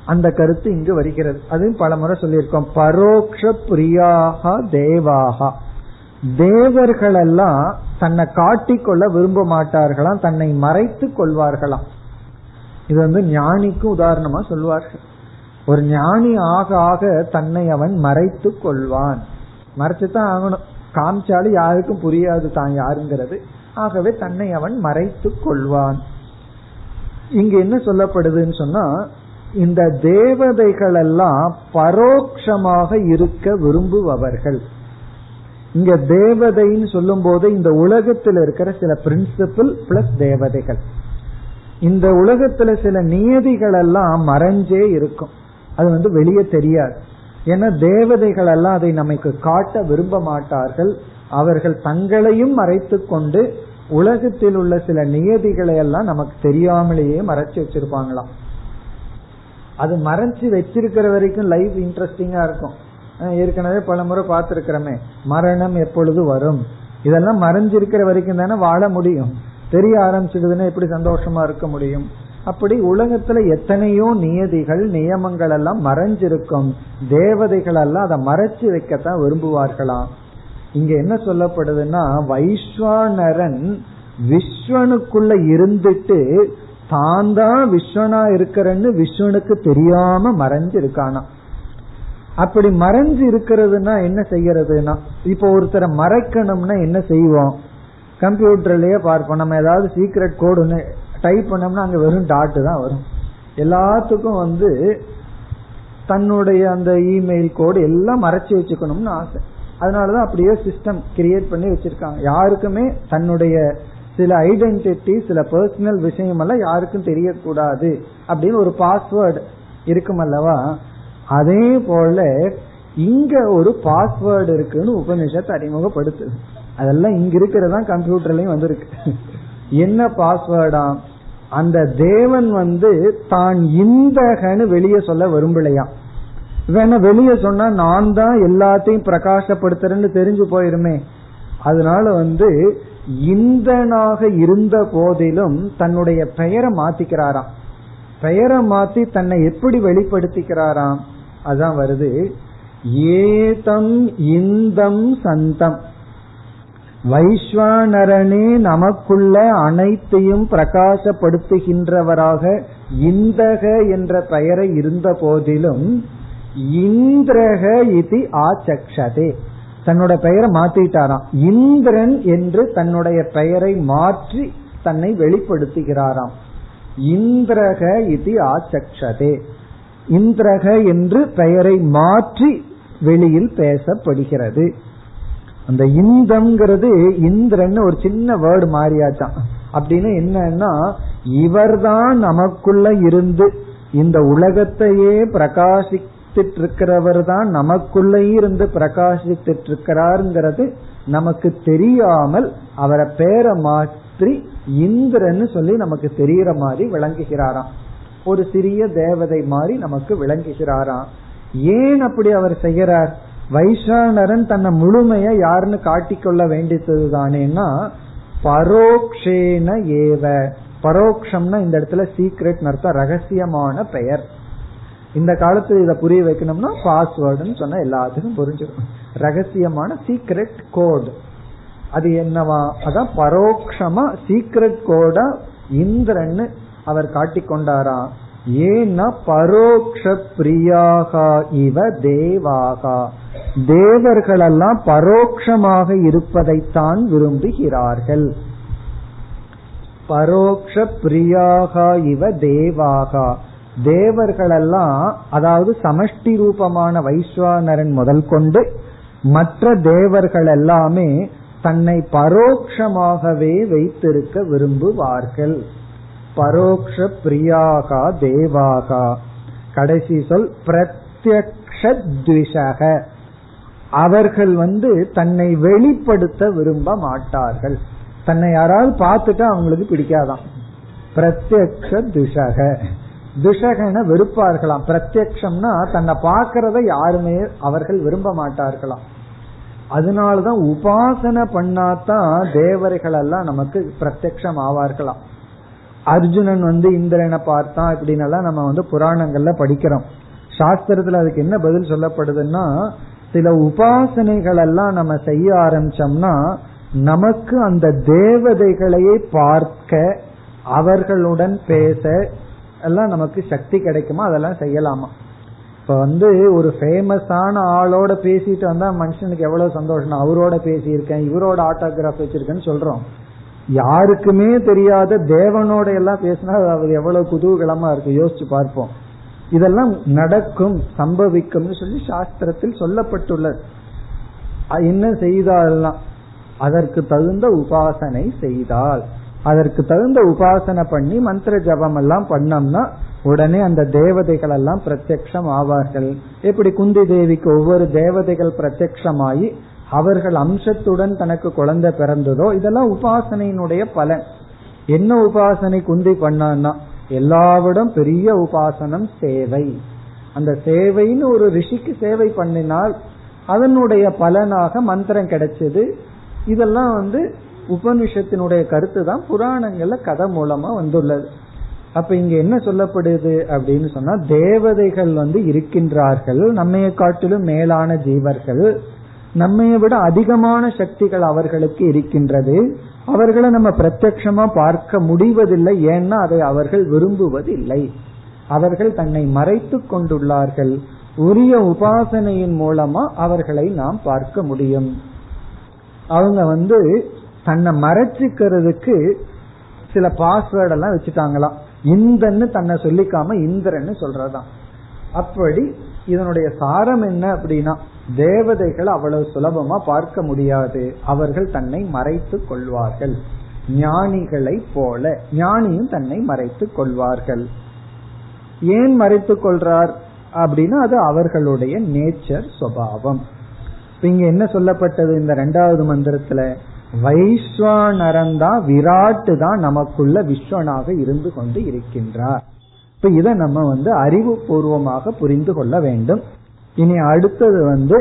அந்த கருத்து இங்கு வருகிறது. அதுவும் பல முறை சொல்லியிருக்கோம். பரோக்ஷ பிரியாக தேவாகா தேவர்கள் எல்லாம் தன்னை காட்டிக்கொள்ள விரும்ப மாட்டார்களாம் தன்னை மறைத்து கொள்வார்களாம். இது வந்து ஞானிக்கு உதாரணமா சொல்வார்கள். ஒரு ஞானி ஆக ஆக தன்னை அவன் மறைத்து கொள்வான். மறைச்சுதான் ஆகணும். காமிச்சாலும் யாருக்கும் புரியாது தான் யாருங்கிறது. ஆகவே தன்னை அவன் மறைத்து கொள்வான். இங்க என்ன சொல்லப்படுதுன்னு சொன்னா இந்த தேவதைகள் எல்லாம் பரோட்சமாக இருக்க விரும்புபவர்கள். இங்க தேவதைன்னு சொல்லும் போது இந்த உலகத்தில் இருக்கிற சில பிரின்சிபிள் பிளஸ் தேவதைகள். இந்த உலகத்துல சில நியதிகள் எல்லாம் மறைஞ்சே இருக்கும். அது வந்து வெளியே தெரியாது. ஏன்னா தேவதைகள் எல்லாம் அதை நமக்கு காட்ட விரும்ப மாட்டார்கள். அவர்கள் தங்களையும் மறைத்து கொண்டு உலகத்தில் உள்ள சில நியதிகளை எல்லாம் நமக்கு தெரியாமலேயே மறைச்சு வச்சிருப்பாங்களாம். அது மறைச்சு வச்சிருக்கிற வரைக்கும் லைஃப் இன்ட்ரெஸ்டிங்கா இருக்கும். ஏற்கனவே பல முறை பார்த்திருக்கிறோமே. மரணம் எப்பொழுது வரும்? இதெல்லாம் மறைஞ்சிருக்கிற வரைக்கும் தானே வாழ முடியும். தெரிய ஆரம்பிச்சிடுதுன்னா எப்படி சந்தோஷமா இருக்க முடியும்? அப்படி உலகத்துல எத்தனையோ நியதிகள் நியமங்கள் எல்லாம் மறைஞ்சிருக்கும். தேவதைகள் எல்லாம் அதை மறைச்சு வைக்கத்தான் விரும்புவார்களாம். இங்க என்ன சொல்லப்படுதுன்னா வைஸ்வானரன் விஸ்வனுக்குள்ள இருந்துட்டு தான் தான் விஸ்வனா இருக்கிறன்னு விஸ்வனுக்கு தெரியாம மறைஞ்சு இருக்கானா அப்படி மறைஞ்சு இருக்கிறதுனா என்ன செய்யறதுனா இப்போ ஒருத்தரை மறைக்கணும்னா என்ன செய்வோம்? கம்ப்யூட்டர்லயே பார்ப்போம். நம்ம ஏதாவது சீக்ரெட் கோடு ஒன்று டைப் பண்ணோம்னா அங்க வெறும் டாட்டு தான் வரும். எல்லாத்துக்கும் வந்து தன்னுடைய அந்த இமெயில் கோடு எல்லாம் மறைச்சு வச்சுக்கணும்னு ஆசை. அதனாலதான் அப்படியே சிஸ்டம் கிரியேட் பண்ணி வச்சிருக்காங்க. யாருக்குமே தன்னுடைய சில ஐடென்டிட்டி சில பர்சனல் விஷயம் எல்லாம் யாருக்கும் தெரியக்கூடாது அப்படின்னு ஒரு பாஸ்வேர்டு இருக்கும் அல்லவா? அதே போல இங்க ஒரு பாஸ்வேர்டு இருக்குன்னு உபநிஷத்தை அறிமுகப்படுத்துது. அதெல்லாம் இங்க இருக்கிறதா கம்ப்யூட்டர்லயும் வந்திருக்கு. என்ன பாஸ்வேர்டா அந்த தேவன் வந்து தான் இந்தகன்னு வெளியே சொல்ல விரும்பலையாம் வேணா வெளியே சொன்னா நான் தான் எல்லாத்தையும் பிரகாசப்படுத்துறேன்னு தெரிஞ்சு போயிருமே. அதனால வந்து இந்தனாக இருந்த போதிலும் தன்னுடைய பெயரை மாத்திக்கிறாராம். பெயரை மாத்தி தன்னை எப்படி வெளிப்படுத்திக்கிறாராம்? அதான் வருது. ஏதம் இந்தம் சந்தம். வைஸ்வானரனே நமக்குள்ள அனைத்தையும் பிரகாசப்படுத்துகின்றவராக இந்தக என்ற பெயரை இருந்த போதிலும் இந்திரக இது ஆச்சக்ஷதே. தன்னோட பெயரை மாத்திட்டாராம். இந்திரன் என்று தன்னுடைய பெயரை மாற்றி தன்னை வெளிப்படுத்துகிறாராம். இந்திரக இது ஆச்சக்ஷதே. இந்திரக என்று பெயரை மாற்றி வெளியில் பேசப்படுகிறது. அந்த இந்தம்ங்கிறது இந்திரன் ஒரு சின்ன வேர்டு மாறியாச்சான் அப்படின்னு என்னன்னா இவர்தான் நமக்குள்ள இருந்து இந்த உலகத்தையே பிரகாசித்துட்டு இருக்கிறவர் தான் நமக்குள்ளே இருந்து பிரகாசித்துட்டு இருக்கிறாருங்கிறது நமக்கு தெரியாமல் அவரை பேரை மாற்றி இந்திரன்னு சொல்லி நமக்கு தெரியற மாதிரி விளங்குகிறாராம். ஒரு சிறிய தேவதை மாதிரி நமக்கு விளங்குகிறாராம். ஏன் அப்படி அவர் செய்கிறார்? வைஸ்வானரன் தன்னை முழுமைய யாருன்னு காட்டிக்கொள்ள வேண்டியது தானேன்னா பரோக்ஷேன ஏவ. பரோக்ஷம்னா இந்த இடத்துல சீக்ரெட் அர்த்தம் ரகசியமான பெயர். இந்த காலத்துல இதை புரிய வைக்கணும்னா பாஸ்வேர்டுன்னு சொன்னா எல்லாத்துக்கும் புரிஞ்சிடும். ரகசியமான சீக்ரெட் கோடு அது என்னவா? அதான் பரோட்சமா சீக்ரெட் கோடா இந்திரன்னு அவர் காட்டிக்கொண்டாரா? ஏன்னா பரோக்ஷ பிரியாகா இவ தேவாகா. தேவர்களெல்லாம் பரோக்ஷமாக இருப்பதைத்தான் விரும்புகிறார்கள். பரோக்ஷ பிரியாகா இவ தேவாகா. தேவர்களெல்லாம் அதாவது சமஷ்டி ரூபமான வைஸ்வானரன் முதல் கொண்டு மற்ற தேவர்கள் எல்லாமே தன்னை பரோக்ஷமாகவே வைத்திருக்க விரும்புவார்கள். பரோக்ஷ பிரியாகா தேவாகா. கடைசி சொல் பிரத்யக்ஷத்விஷக. அவர்கள் வந்து தன்னை வெளிப்படுத்த விரும்ப மாட்டார்கள். தன்னை யாராவது பார்த்துட்டா அவங்களுக்கு பிடிக்காதான். பிரத்யக்ஷ துஷக துஷகன வெறுப்பார்களாம். பிரத்யக்ஷம்னா தன்னை பார்க்கறத யாருமே அவர்கள் விரும்ப மாட்டார்களாம். அதனாலதான் உபாசனை பண்ணாதான் தேவர்கள் எல்லாம் நமக்கு பிரத்யக்ஷம் ஆவார்களாம். அர்ஜுனன் வந்து இந்திரனை பார்த்தான் அப்படின்னு எல்லாம் நம்ம வந்து புராணங்கள்ல படிக்கிறோம். சாஸ்திரத்துல அதுக்கு என்ன பதில் சொல்லப்படுதுன்னா சில உபாசனைகள் எல்லாம் நம்ம செய்ய ஆரம்பிச்சோம்னா நமக்கு அந்த தேவதைகளையே பார்க்க அவர்களுடன் பேச எல்லாம் நமக்கு சக்தி கிடைக்குமா? அதெல்லாம் செய்யலாமா? இப்ப வந்து ஒரு ஃபேமஸான ஆளோட பேசிட்டு வந்தா மனுஷனுக்கு எவ்வளவு சந்தோஷம் அவரோட பேசியிருக்கேன் இவரோட ஆட்டோகிராஃப் வச்சிருக்கேன்னு சொல்றோம். யாருக்குமே தெரியாத தேவனோட எல்லாம் பேசினா அது எவ்வளவு குதூகலமா இருக்கு. யோசிச்சு பார்ப்போம். இதெல்லாம் நடக்கும் சம்பவிக்கும்னு சொல்லி சாஸ்திரத்தில் சொல்லப்பட்டுள்ளது. என்ன செய்தால்லாம் அதற்கு தகுந்த உபாசனை செய்தால் அதற்கு தகுந்த உபாசனை பண்ணி மந்திர ஜபம் எல்லாம் பண்ணோம்னா உடனே அந்த தேவதைகள் எல்லாம் பிரத்யக்ஷம் ஆவார்கள். எப்படி குந்தி தேவிக்கு ஒவ்வொரு தேவதைகள் பிரத்யக்ஷமாயி அவர்கள் அம்சத்துடன் தனக்கு குழந்தை பிறந்ததோ இதெல்லாம் உபாசனையினுடைய பலன். என்ன உபாசனை குந்தி பண்ணான்னா எல்லாவிடம் பெரிய உபாசனம் சேவை. அந்த சேவைன்னு ஒரு ரிஷிக்கு சேவை பண்ணினால் அதனுடைய பலனாக மந்திரம் கிடைச்சது. இதெல்லாம் வந்து உபனிஷத்தினுடைய கருத்து தான் புராணங்கள்ல கதை மூலமா வந்துள்ளது. அப்ப இங்க என்ன சொல்லப்படுது அப்படின்னு சொன்னா தேவதைகள் வந்து இருக்கின்றார்கள் நம்மைய காட்டிலும் மேலான ஜீவர்கள் நம்மைய விட அதிகமான சக்திகள் அவர்களுக்கு இருக்கின்றது அவர்களை நம்ம பிரத்யமா பார்க்க முடிவதில்லை ஏன்னா அதை அவர்கள் விரும்புவதில்லை. அவர்கள் தன்னை மறைத்து கொண்டுள்ளார்கள் உரிய உபாசனையின் மூலமா அவர்களை நாம் பார்க்க முடியும். அவங்க வந்து தன்னை மறைச்சிக்கிறதுக்கு சில பாஸ்வேர்ட் எல்லாம் வச்சுட்டாங்களாம். இந்தன்னு தன்னை சொல்லிக்காம இந்திரன்னு சொல்றதான் அப்படி இதனுடைய சாரம் என்ன அப்படின்னா தேவதைகள் அவ்வளவு சுலபமா பார்க்க முடியாது. அவர்கள் தன்னை மறைத்து கொள்வார்கள். ஞானிகளை போல ஞானியும் தன்னை மறைத்து கொள்வார்கள். ஏன் மறைத்து கொள்றார் அப்படின்னா அது அவர்களுடைய நேச்சர் சுவாவம் இங்க என்ன சொல்லப்பட்டது இந்த ரெண்டாவது மந்திரத்துல? வைஸ்வானரன் தான் விராட்டு தான் நமக்குள்ள விஸ்வனாக இருந்து கொண்டு இருக்கின்றார். இப்ப இதை நம்ம வந்து அறிவு பூர்வமாக புரிந்து கொள்ள வேண்டும். இனி அடுத்தது வந்து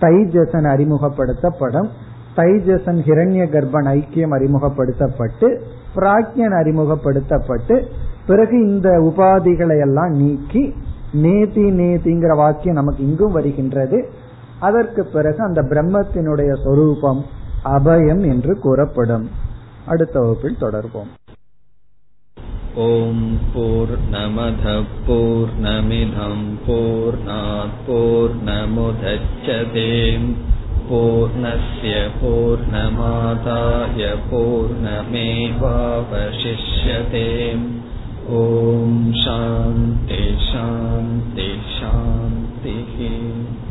தைஜசன் அறிமுகப்படுத்தப்படும். தைஜசன் ஹிரண்ய கர்ப்பன் ஐக்கியம் அறிமுகப்படுத்தப்பட்டு பிராக்யன் அறிமுகப்படுத்தப்பட்டு பிறகு இந்த உபாதிகளை எல்லாம் நீக்கி நேதி நேதிங்கிற வாக்கியம் நமக்கு இங்கும் வருகின்றது. அதற்கு பிறகு அந்த பிரம்மத்தினுடைய சொரூபம் அபயம் என்று கூறப்படும் அடுத்த வகுப்பில் தொடர்போம் ॐ पूर्नमधपूर्नमिधम्पूर्णापूर्नमुधच्छते पूर्णस्य पूर्णमादाय पूर्णमेवावशिष्यते ॐ शान्ति शान्ति शान्तिः